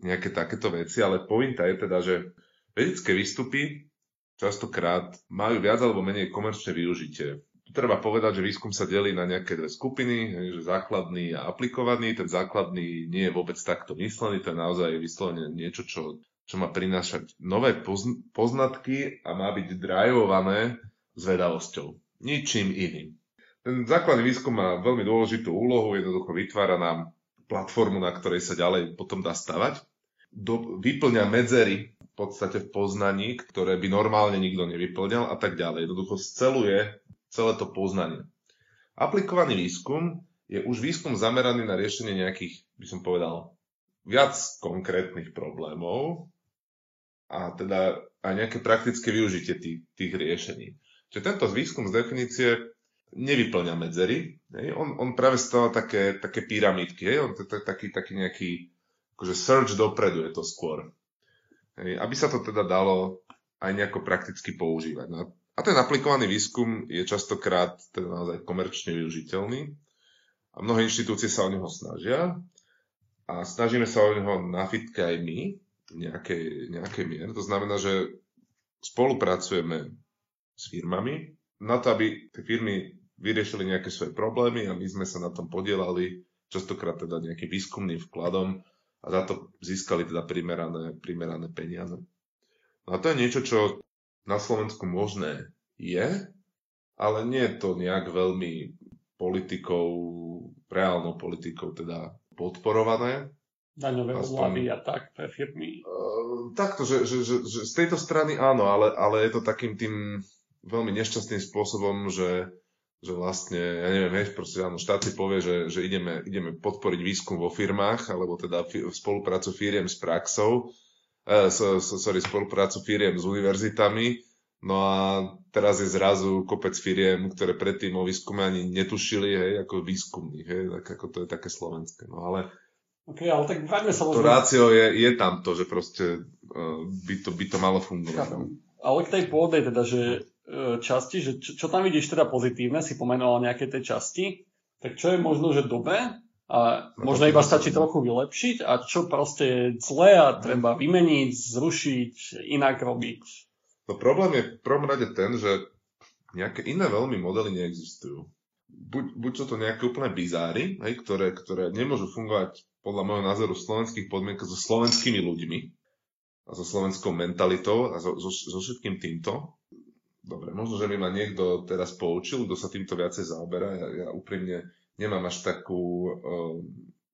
nejaké takéto veci, ale pointa je teda, že vedecké výstupy častokrát majú viac alebo menej komerčné využitie treba povedať, že výskum sa delí na nejaké dve skupiny, že základný a aplikovaný. Ten základný nie je vôbec takto myslený, to je naozaj vyslovene niečo, čo, čo má prinášať nové poznatky a má byť drajované zvedavosťou. Ničím iným. Ten základný výskum má veľmi dôležitú úlohu, jednoducho vytvára nám platformu, na ktorej sa ďalej potom dá stavať. Do, vyplňa medzery v podstate v poznaní, ktoré by normálne nikto nevyplňal a tak ďalej. Jednoducho sceluje celé to poznanie. Aplikovaný výskum je už výskum zameraný na riešenie nejakých, by som povedal, viac konkrétnych problémov a teda aj nejaké praktické využitie tých, tých riešení. Čiže tento výskum z definície nevyplňa medzery, hej? On, on práve stáva také, také pyramidky, hej? on je taký, taký nejaký akože search dopredu je to skôr. Hej? Aby sa to teda dalo aj nejako prakticky používať. No a ten aplikovaný výskum je častokrát teda naozaj komerčne využiteľný a mnohé inštitúcie sa o neho snažia a snažíme sa o neho na fitke aj my v nejakej, nejakej miere. To znamená, že spolupracujeme s firmami na to, aby tie firmy vyriešili nejaké svoje problémy a my sme sa na tom podielali častokrát teda nejakým výskumným vkladom a za to získali teda primerané, primerané peniaze. No a to je niečo, čo na Slovensku možné je, ale nie je to nejak veľmi politikou, reálnou politikou teda podporované. Daňové úlavy a tak pre firmy. Uh, takto, že, že, že, že z tejto strany áno, ale, ale je to takým tým veľmi nešťastným spôsobom, že, že vlastne, ja neviem, hej, proste áno, štát si povie, že, že ideme, ideme podporiť výskum vo firmách, alebo teda f- spoluprácu firiem s praxou, eh, so, so, sorry, spoluprácu firiem s univerzitami, no a teraz je zrazu kopec firiem, ktoré predtým o výskume ani netušili, hej, ako výskumných, hej, tak ako to je také slovenské, no ale OK, ale tak vráťme sa. To rácio je, je tam to, že proste uh, by, to, by to malo fungovať. No. Ale k tej pôvodnej teda, že časti, že čo, čo tam vidíš teda pozitívne, si pomenoval nejaké tej časti, tak čo je možno, že dobre a no, možno iba stačí trochu vylepšiť a čo proste je zlé a treba vymeniť, zrušiť, inak robiť. No problém je v prvom rade ten, že nejaké iné veľmi modely neexistujú. Buď, buď sú to nejaké úplne bizáry, hej, ktoré, ktoré nemôžu fungovať podľa môjho názoru v slovenských podmienkach so slovenskými ľuďmi a so slovenskou mentalitou a so, so, so všetkým týmto. Dobre, možno, že mi ma niekto teraz poučil, kto sa týmto viacej zaoberá. Ja, ja úprimne nemám až takú uh,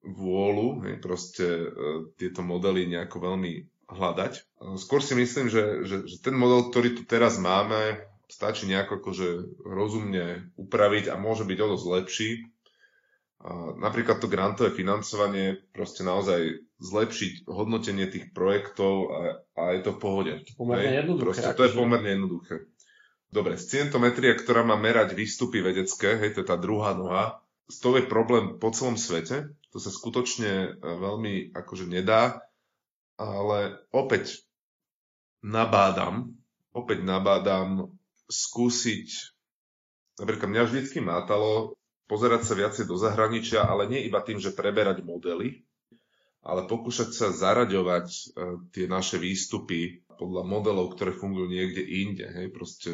vôľu, hej, proste uh, tieto modely nejako veľmi hľadať. Uh, skôr si myslím, že, že, že ten model, ktorý tu teraz máme, stačí nejako akože rozumne upraviť a môže byť o dosť lepší. napríklad to grantové financovanie, proste naozaj zlepšiť hodnotenie tých projektov a, a je to v pohode. Pomerne jednoduché. Proste, to je pomerne jednoduché. Dobre, scientometria, ktorá má merať výstupy vedecké, hej, to je tá druhá noha, s tou je problém po celom svete, to sa skutočne e, veľmi akože nedá, ale opäť nabádam, opäť nabádam skúsiť, napríklad mňa vždycky mátalo pozerať sa viacej do zahraničia, ale nie iba tým, že preberať modely, ale pokúšať sa zaraďovať uh, tie naše výstupy podľa modelov, ktoré fungujú niekde inde. Hej, proste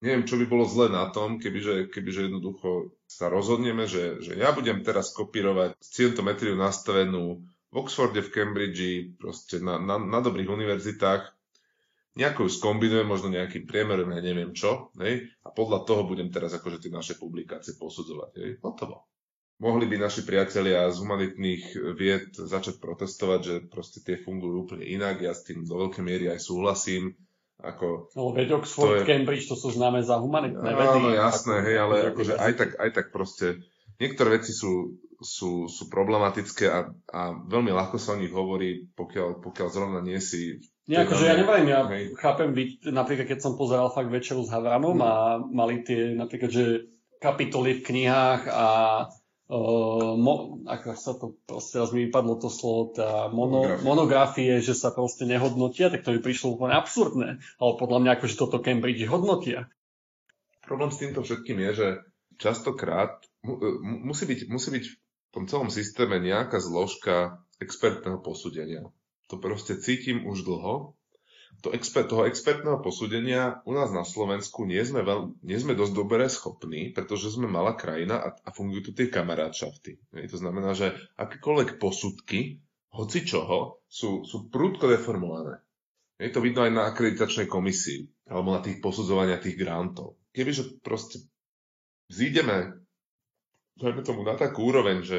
neviem, čo by bolo zle na tom, kebyže, kebyže jednoducho sa rozhodneme, že, že ja budem teraz kopírovať scientometriu nastavenú v Oxforde, v Cambridge, proste na, na, na dobrých univerzitách nejako ju skombinujem, možno nejakým priemerom, ja neviem čo, hej, a podľa toho budem teraz akože tie naše publikácie posudzovať, hej, hotovo. Mohli by naši priatelia z humanitných vied začať protestovať, že proste tie fungujú úplne inak, ja s tým do veľkej miery aj súhlasím, ako, no, veď Oxford, to je... Cambridge, to sú známe za humanitné vedy. Áno, jasné, hej, ale akože aj tak, aj tak proste, niektoré veci sú, sú, sú problematické a, a veľmi ľahko sa o nich hovorí, pokiaľ, pokiaľ zrovna nie si nie, akože ja neviem, ja hej. chápem byť, napríklad keď som pozeral fakt večeru s Havranom hmm. a mali tie napríklad, že kapitoly v knihách a uh, mo, ako sa to proste, raz mi vypadlo to slovo, tá mono, monografie. monografie, že sa proste nehodnotia, tak to by prišlo úplne absurdné. Ale podľa mňa akože toto Cambridge hodnotia. Problém s týmto všetkým je, že častokrát mu, e, musí, byť, musí byť v tom celom systéme nejaká zložka expertného posúdenia to proste cítim už dlho. To expert, toho expertného posúdenia u nás na Slovensku nie sme, veľ, nie sme dosť dobre schopní, pretože sme malá krajina a, a fungujú tu tie kamarátšafty. To znamená, že akékoľvek posudky, hoci čoho, sú, sú prúdko deformované. Je to vidno aj na akreditačnej komisii, alebo na tých posudzovaniach tých grantov. Kebyže proste zídeme, dajme tomu na takú úroveň, že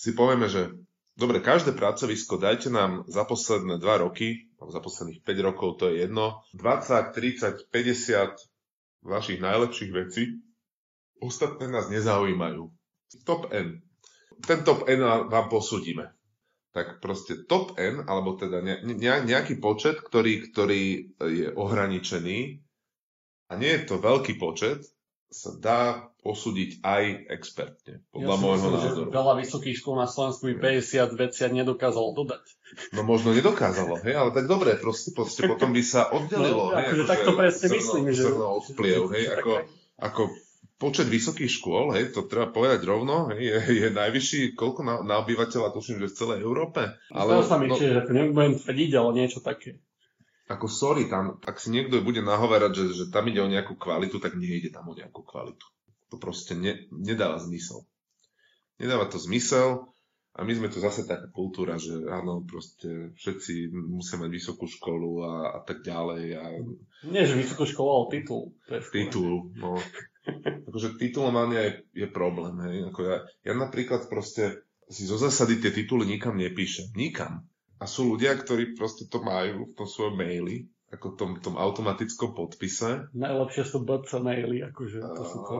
si povieme, že Dobre, každé pracovisko dajte nám za posledné 2 roky, za posledných 5 rokov, to je jedno, 20, 30, 50 vašich najlepších vecí. Ostatné nás nezaujímajú. Top N. Ten top N vám posúdime. Tak proste top N, alebo teda nejaký počet, ktorý, ktorý je ohraničený, a nie je to veľký počet, sa dá posúdiť aj expertne, podľa ja môjho myslím, názoru. Že veľa vysokých škôl na Slovensku by 50 vecia nedokázalo dodať. No možno nedokázalo, hej, ale tak dobre, proste, proste potom by sa oddelilo. No, hej, akože tak to presne zrno, myslím, že... od vplyv, hej, ako, ako počet vysokých škôl, hej, to treba povedať rovno, hej, je, je najvyšší, koľko na, na obyvateľa, tuším, že v celej Európe. Ale, to sa mi, no, čiže nebudem tvrdiť, ale niečo také ako sorry, tam, ak si niekto bude nahovárať, že, že tam ide o nejakú kvalitu, tak nejde tam o nejakú kvalitu. To proste ne, nedáva zmysel. Nedáva to zmysel a my sme tu zase taká kultúra, že áno, proste všetci musia mať vysokú školu a, a tak ďalej. A... Nie, že vysokú školu, ale titul. Titul, no. [LAUGHS] akože titulomania je, je problém, hej. Ako ja, ja napríklad proste si zo zásady tie tituly nikam nepíšem. Nikam. A sú ľudia, ktorí proste to majú v tom svojom maili, ako v tom, tom automatickom podpise. Najlepšie sú BC maily, akože to sú to.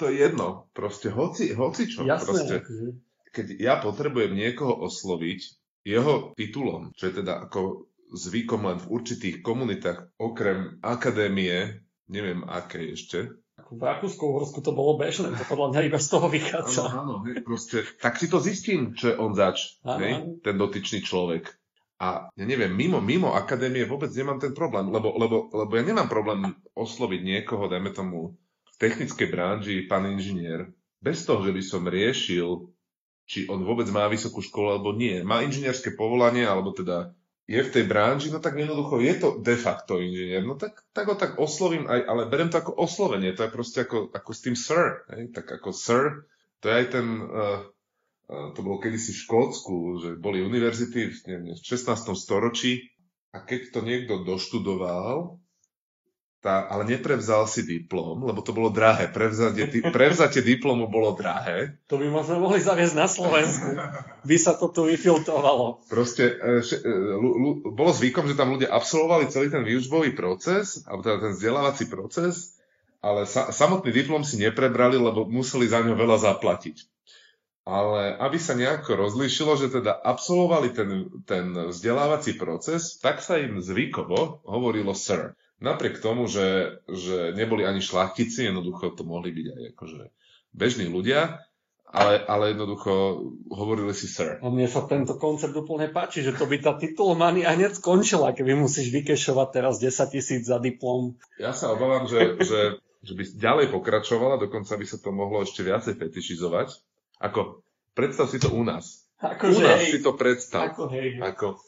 to je jedno, proste hoci, hoci čo. Jasné, proste, akože. Keď ja potrebujem niekoho osloviť jeho titulom, čo je teda ako zvykom len v určitých komunitách, okrem akadémie, neviem aké ešte, v Rakúsku, Uhorsku to bolo bežné, to podľa mňa iba z toho vychádza. Áno, áno, proste, tak si to zistím, čo je on zač, hej, ten dotyčný človek. A ja neviem, mimo, mimo akadémie vôbec nemám ten problém, lebo, lebo, lebo ja nemám problém osloviť niekoho, dajme tomu, v technickej branži, pán inžinier, bez toho, že by som riešil, či on vôbec má vysokú školu alebo nie. Má inžinierské povolanie, alebo teda je v tej branži, no tak jednoducho je to de facto inžinier. No tak, tak ho tak oslovím, aj, ale berem to ako oslovenie, to je proste ako, ako s tým sir. Hej? Tak ako sir, to je aj ten... Uh, to bolo kedysi v Škótsku, že boli univerzity v, neviem, v 16. storočí a keď to niekto doštudoval, tá, ale neprevzal si diplom, lebo to bolo drahé. Prevzatie, [LAUGHS] prevzatie diplomu bolo drahé. To by možno mohli zaviesť na Slovensku. By sa to tu vyfiltrovalo. Proste e, še, e, l, l, bolo zvykom, že tam ľudia absolvovali celý ten výučbový proces, alebo teda ten vzdelávací proces, ale sa, samotný diplom si neprebrali, lebo museli za ňo veľa zaplatiť. Ale aby sa nejako rozlíšilo, že teda absolvovali ten, ten vzdelávací proces, tak sa im zvykovo hovorilo sir. Napriek tomu, že, že neboli ani šlachtici, jednoducho to mohli byť aj akože bežní ľudia, ale, ale jednoducho hovorili si sir. A mne sa tento koncept úplne páči, že to by tá titulomania hneď skončila, keby musíš vykešovať teraz 10 tisíc za diplom. Ja sa obávam, že, že, že by ďalej pokračovala, dokonca by sa to mohlo ešte viacej fetišizovať. Ako, predstav si to u nás. Ako u nás hej. si to predstav. Ako hej. Ako,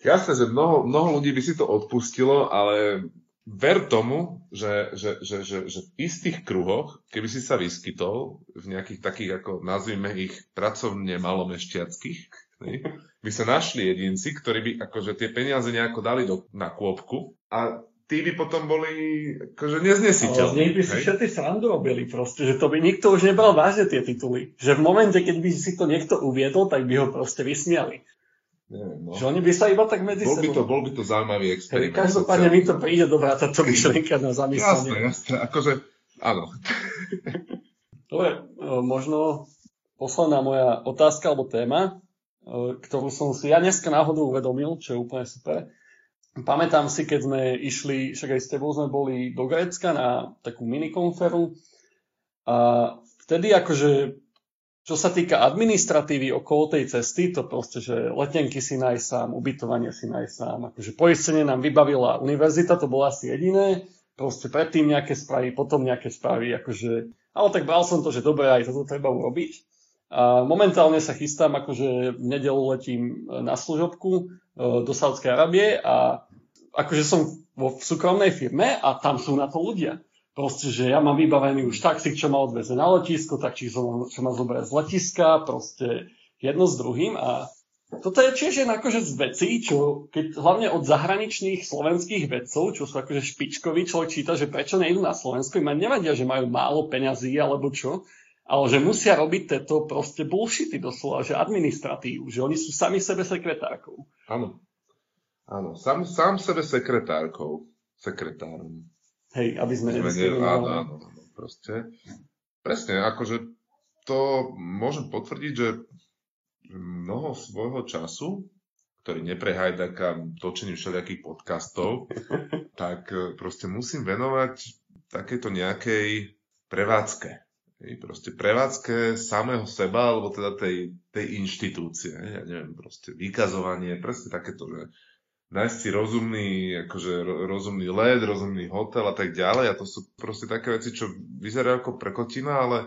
jasné, že mnoho, mnoho ľudí by si to odpustilo, ale ver tomu, že, že, že, že, že v istých kruhoch, keby si sa vyskytol v nejakých takých, ako nazvime ich, pracovne malomešťackých, by sa našli jedinci, ktorí by akože tie peniaze nejako dali do, na kôpku a tí by potom boli akože Ale z neznesiteľní. nich by si hej. všetci srandu robili proste, že to by nikto už nebral vážne tie tituly. Že v momente, keď by si to niekto uviedol, tak by ho proste vysmiali. Neviem, no. Že oni by sa iba tak medzi Bol by, to, sebou... bol by to zaujímavý Hej, experiment. každopádne mi to príde dobrá táto myšlienka na Jasné, zamyslenie. jasné. Akože, áno. [LAUGHS] Dobre, e, možno posledná moja otázka alebo téma, e, ktorú som si ja dneska náhodou uvedomil, čo je úplne super. Pamätám si, keď sme išli, však aj s tebou sme boli do Grécka na takú minikonferu. A vtedy akože, čo sa týka administratívy okolo tej cesty, to proste, že letenky si nájsť sám, ubytovanie si nájsť sám, akože poistenie nám vybavila univerzita, to bolo asi jediné, proste predtým nejaké správy, potom nejaké správy, akože, ale tak bral som to, že dobre, aj toto treba urobiť. A momentálne sa chystám, akože v nedelu letím na služobku do Sádskej Arábie a akože som vo v súkromnej firme a tam sú na to ľudia. Proste, že ja mám vybavený už taxík, čo ma odveze na letisko, taxík, čo ma zoberie z letiska, proste jedno s druhým a toto je tiež jedna akože z vecí, čo keď hlavne od zahraničných slovenských vedcov, čo sú akože špičkoví, človek číta, že prečo nejdu na Slovensko, im ani nevadia, že majú málo peňazí alebo čo, ale že musia robiť tieto proste bullshity doslova, že administratívu, že oni sú sami sebe sekretárkou. Áno. Áno, sám, sám sebe sekretárkou. Sekretárom. Hej, aby sme Sme ne, áno, nediskriminovali. áno, áno, proste. Presne, akože to môžem potvrdiť, že mnoho svojho času, ktorý neprehajdáka točením všelijakých podcastov, [LAUGHS] tak e, proste musím venovať takéto nejakej prevádzke. Hej, proste prevádzke samého seba, alebo teda tej, tej inštitúcie. hej, Ja neviem, proste vykazovanie, presne takéto, že nájsť si rozumný, akože ro- rozumný let, rozumný hotel a tak ďalej. A to sú proste také veci, čo vyzerajú ako prekotina, ale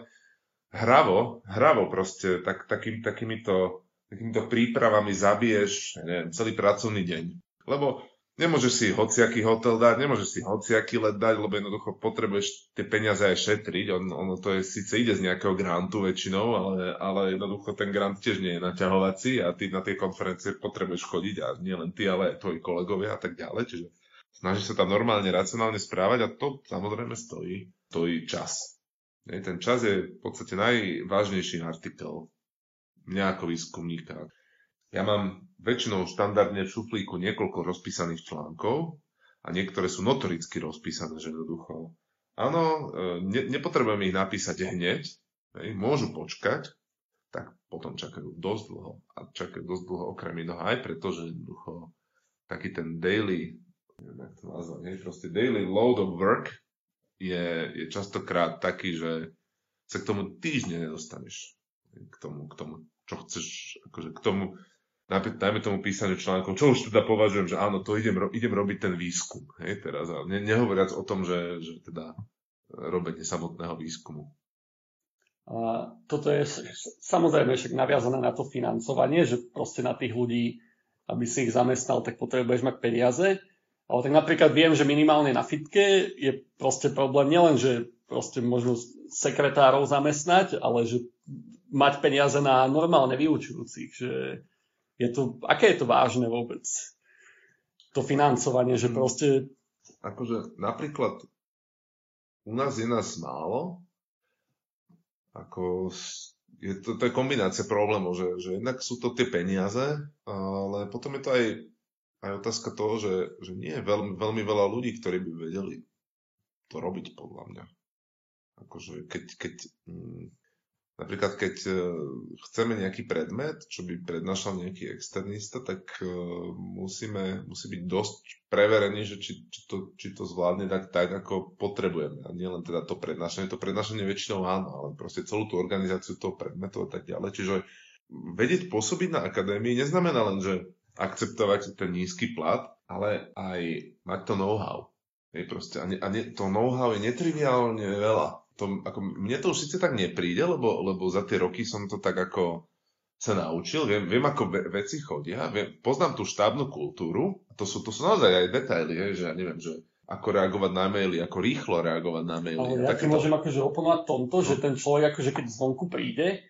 hravo, hravo proste tak, takým, takýmito, takýmito prípravami zabiješ, neviem, celý pracovný deň. Lebo nemôžeš si hociaký hotel dať, nemôžeš si hociaký let dať, lebo jednoducho potrebuješ tie peniaze aj šetriť. On, ono to je, síce ide z nejakého grantu väčšinou, ale, ale jednoducho ten grant tiež nie je naťahovací a ty na tie konferencie potrebuješ chodiť a nie len ty, ale aj tvoji kolegovia a tak ďalej. Čiže snažíš sa tam normálne, racionálne správať a to samozrejme stojí, stojí čas. Ten čas je v podstate najvážnejší artikel mňa ako výskumníka. Ja mám väčšinou štandardne v šuflíku niekoľko rozpísaných článkov a niektoré sú notoricky rozpísané, že jednoducho. Áno, e, ne, nepotrebujem ich napísať hneď, hej, môžu počkať, tak potom čakajú dosť dlho. A čakajú dosť dlho okrem iného aj preto, že jednoducho taký ten daily, neviem, jak to nazvať, hej, proste daily load of work je, je častokrát taký, že sa k tomu týždne nedostaneš. K tomu, k tomu čo chceš, akože k tomu, dajme tomu písaniu článkov, čo už teda považujem, že áno, to idem, idem robiť ten výskum, hej, teraz, ne, nehovoriac o tom, že, že teda robenie samotného výskumu. A toto je samozrejme však naviazané na to financovanie, že proste na tých ľudí, aby si ich zamestnal, tak potrebuješ mať peniaze. Ale tak napríklad viem, že minimálne na fitke je proste problém nielen, že proste možno sekretárov zamestnať, ale že mať peniaze na normálne vyučujúcich. Že je to, aké je to vážne vôbec? To financovanie, že proste Akože napríklad u nás je nás málo, ako je to, to je kombinácia problémov, že, že jednak sú to tie peniaze, ale potom je to aj, aj otázka toho, že, že nie je veľmi, veľmi veľa ľudí, ktorí by vedeli to robiť podľa mňa. Akože keď, keď mm, Napríklad, keď e, chceme nejaký predmet, čo by prednášal nejaký externista, tak e, musíme, musí byť dosť preverený, že či, či, to, či to zvládne dať tak, ako potrebujeme. A nie len teda to prednášanie. To prednášanie väčšinou áno, ale proste celú tú organizáciu toho predmetu a tak ďalej. Čiže vedieť pôsobiť na akadémii neznamená len, že akceptovať ten nízky plat, ale aj mať to know-how. Hej, proste. A, ne, a ne, to know-how je netriviálne veľa to, ako, mne to už síce tak nepríde, lebo, lebo za tie roky som to tak ako sa naučil, viem, viem ako ve, veci chodia, viem, poznám tú štábnu kultúru, a to sú, to sú naozaj aj detaily, hej, že ja neviem, že ako reagovať na maily, ako rýchlo reagovať na maily. Ale ja ti môžem akože oponovať tomto, no. že ten človek akože keď zvonku príde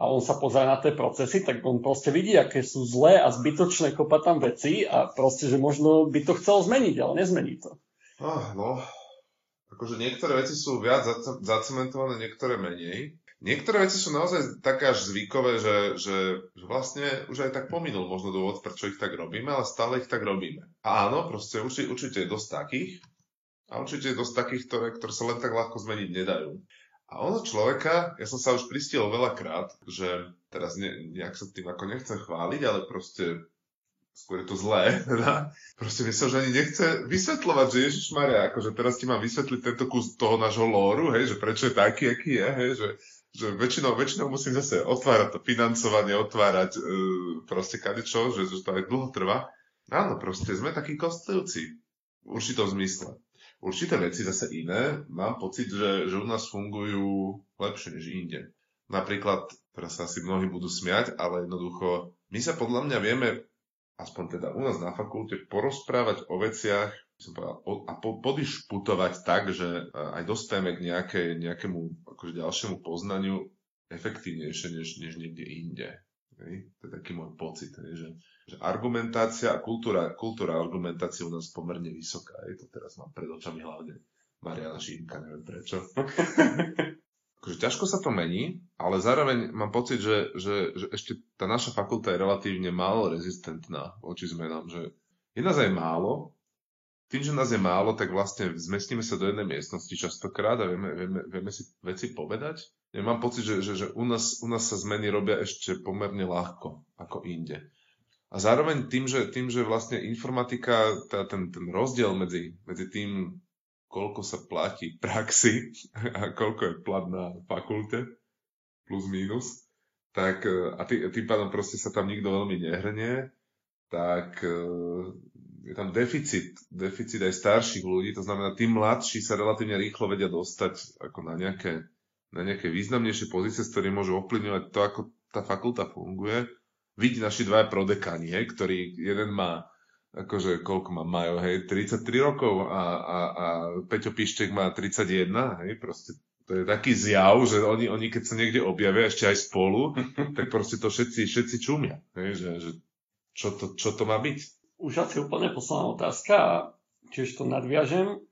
a on sa pozrie na tie procesy, tak on proste vidí, aké sú zlé a zbytočné kopať tam veci a proste, že možno by to chcel zmeniť, ale nezmení to. Oh, no, akože niektoré veci sú viac zacementované, niektoré menej. Niektoré veci sú naozaj také až zvykové, že, že, že vlastne už aj tak pominul možno dôvod, prečo ich tak robíme, ale stále ich tak robíme. A áno, proste určite, určite je dosť takých, a určite je dosť takých, ktoré, ktoré sa len tak ľahko zmeniť nedajú. A ono človeka, ja som sa už pristiel veľakrát, že teraz ne, nejak sa tým ako nechcem chváliť, ale proste skôr je to zlé, [LAUGHS] teda. Proste mi sa už ani nechce vysvetľovať, že Ježiš Maria, akože teraz ti mám vysvetliť tento kus toho nášho lóru, hej, že prečo je taký, aký je, hej, že, že väčšinou, väčšinou musím zase otvárať to financovanie, otvárať e, proste kadečo, že, že to aj dlho trvá. Áno, proste sme takí kostlivci v určitom zmysle. Určité veci zase iné, mám pocit, že, že u nás fungujú lepšie než inde. Napríklad, teraz sa asi mnohí budú smiať, ale jednoducho, my sa podľa mňa vieme aspoň teda u nás na fakulte, porozprávať o veciach povedal, a po, podišputovať tak, že aj dostaneme k nejaké, nejakému akože ďalšiemu poznaniu efektívnejšie než, než niekde inde. Hej? To je taký môj pocit? Že, že argumentácia a kultúra, kultúra argumentácie u nás pomerne vysoká. Hej? To teraz mám pred očami hlavne Mariana Šínka, neviem prečo. [LAUGHS] akože ťažko sa to mení, ale zároveň mám pocit, že, že, že ešte tá naša fakulta je relatívne málo rezistentná voči zmenám, že je nás aj málo, tým, že nás je málo, tak vlastne zmestíme sa do jednej miestnosti častokrát a vieme, vieme, vieme si veci povedať. Ja mám pocit, že, že, že u, nás, u nás sa zmeny robia ešte pomerne ľahko ako inde. A zároveň tým, že, tým, že vlastne informatika, tá, ten, ten rozdiel medzi, medzi tým, koľko sa platí praxi [LAUGHS] a koľko je plat na fakulte, plus minus, tak e, a, tý, tým pádom proste sa tam nikto veľmi nehrnie, tak e, je tam deficit, deficit aj starších ľudí, to znamená, tí mladší sa relatívne rýchlo vedia dostať ako na nejaké, na nejaké významnejšie pozície, s ktorými môžu ovplyvňovať to, ako tá fakulta funguje. Vidí naši dvaja prodekáni, hej, ktorí jeden má akože koľko má Majo, hej, 33 rokov a, a, a Peťo Pištek má 31, hej, proste to je taký zjav, že oni, oni keď sa niekde objavia ešte aj spolu, [LAUGHS] tak proste to všetci, všetci čumia, hej, že, že čo, to, čo to má byť. Už asi úplne posledná otázka a tiež to nadviažem.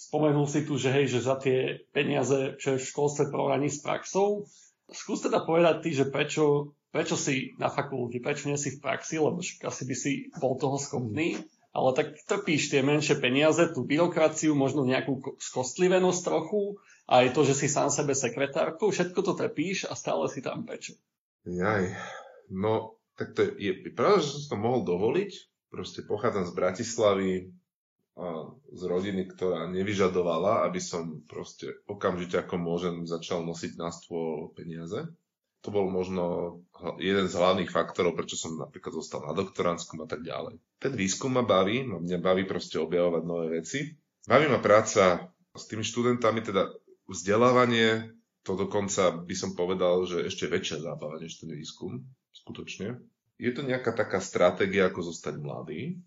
Spomenul si tu, že hej, že za tie peniaze, čo je v školstve porovnaní s praxou, skús teda povedať ty, že prečo prečo si na fakulte, prečo nie si v praxi, lebo asi by si bol toho schopný, ale tak trpíš tie menšie peniaze, tú byrokraciu, možno nejakú skostlivenosť trochu, aj to, že si sám sebe sekretárkou, všetko to trpíš a stále si tam prečo. Jaj, no tak to je, je pravda, že som to mohol dovoliť, proste pochádzam z Bratislavy, a z rodiny, ktorá nevyžadovala, aby som proste okamžite ako môžem začal nosiť na stôl peniaze to bol možno jeden z hlavných faktorov, prečo som napríklad zostal na doktorantskom a tak ďalej. Ten výskum ma baví, mňa baví proste objavovať nové veci. Baví ma práca s tými študentami, teda vzdelávanie, to dokonca by som povedal, že ešte väčšia zábava než ten výskum, skutočne. Je to nejaká taká stratégia, ako zostať mladý,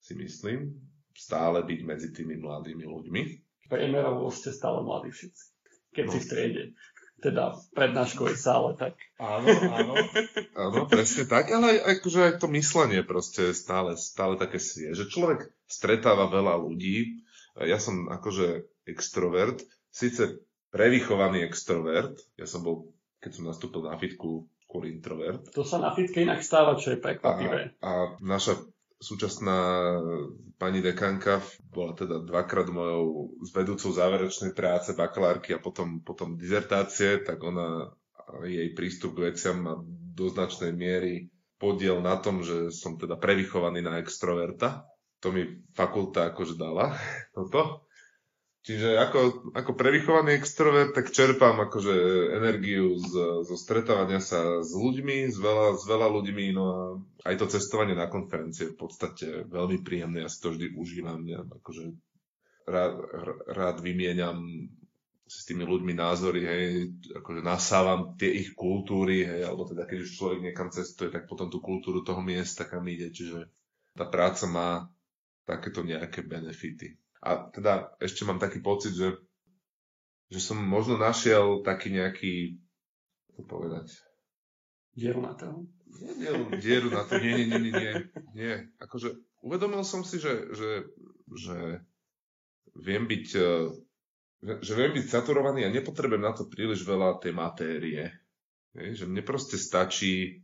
si myslím, stále byť medzi tými mladými ľuďmi. Priemerovo ste stále mladí všetci, keď no. si v triede teda v prednáškovej sále, tak. Áno, áno. [LAUGHS] áno, presne tak, ale aj, akože aj to myslenie proste stále, stále také svieže. Človek stretáva veľa ľudí, ja som akože extrovert, síce prevychovaný extrovert, ja som bol, keď som nastúpil na fitku, skôr introvert. To sa na fitke inak stáva, čo je prekvapivé. A, a naša súčasná pani dekanka bola teda dvakrát mojou zvedúcou záverečnej práce, bakalárky a potom, potom dizertácie, tak ona jej prístup k veciam má do značnej miery podiel na tom, že som teda prevychovaný na extroverta. To mi fakulta akože dala [LAUGHS] toto. Čiže ako, ako prevychovaný extrovert, tak čerpám akože energiu z, zo stretávania sa s ľuďmi, s veľa, s veľa ľuďmi, no a aj to cestovanie na konferencie v podstate veľmi príjemné, ja si to vždy užívam, ja akože rád, rád vymieňam s tými ľuďmi názory, hej, akože nasávam tie ich kultúry, hej, alebo teda keď už človek niekam cestuje, tak potom tú kultúru toho miesta, kam ide, čiže tá práca má takéto nejaké benefity. A teda ešte mám taký pocit, že, že som možno našiel taký nejaký, ako povedať, Dieru na to? Nie, dieru, dieru na to, nie, nie, nie, nie, nie, nie. Akože uvedomil som si, že, že, že viem byť, e, že viem byť saturovaný a nepotrebujem na to príliš veľa tej matérie. Že mne proste stačí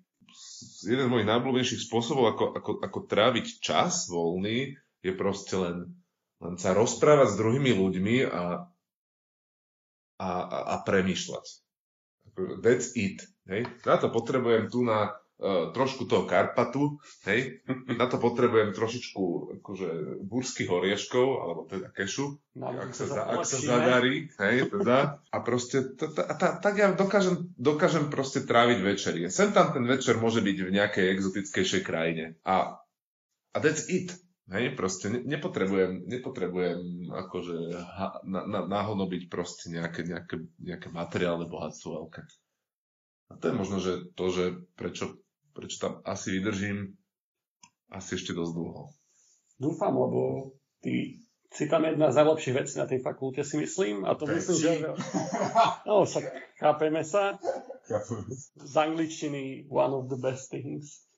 jeden z mojich najblúbenejších spôsobov, ako, ako, ako tráviť čas voľný, je proste len len sa rozprávať s druhými ľuďmi a, a, a, a premýšľať. That's it. Hej? Na to potrebujem tu na uh, trošku toho Karpatu, hej? na to potrebujem trošičku akože, burských orieškov, alebo teda kešu, no, ak, sa, za, ak sa zadarí, hej, teda. A proste, t- t- t- tak ja dokážem, dokážem proste tráviť večerie. Sem tam ten večer môže byť v nejakej exotickejšej krajine. A, a that's it. Hej, proste nepotrebujem, nepotrebujem akože na, na, proste nejaké, nejaké, nejaké materiálne bohatstvo veľké. A to je možno, že to, že prečo, prečo tam asi vydržím asi ešte dosť dlho. Dúfam, lebo ty si tam jedna z najlepších vecí na tej fakulte, si myslím. A to myslím, že... [LAUGHS] No, však chápeme sa. Z angličtiny one of the best things.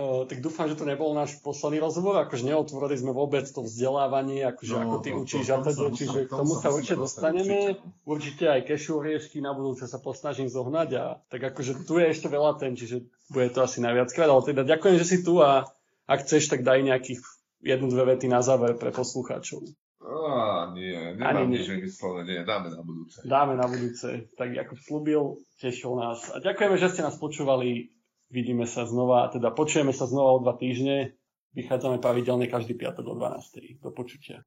Uh, tak dúfam, že to nebol náš posledný rozhovor, akože neotvorili sme vôbec to vzdelávanie, akože no, ako ty to, učíš to, a teda, čiže k tomu sa určite dostaneme. Určite. určite aj kešu riešky na budúce sa posnažím zohnať a tak akože tu je ešte veľa ten, čiže bude to asi najviackrát, ale teda ďakujem, že si tu a ak chceš, tak daj nejakých jednu, dve vety na záver pre poslucháčov. Á, nie, nemám nič vymyslené, nie, dáme na budúce. Dáme na budúce, tak ako slúbil, tešil nás. A ďakujeme, že ste nás počúvali Vidíme sa znova, teda počujeme sa znova o dva týždne. Vychádzame pravidelne každý piatok o 12. Do počutia.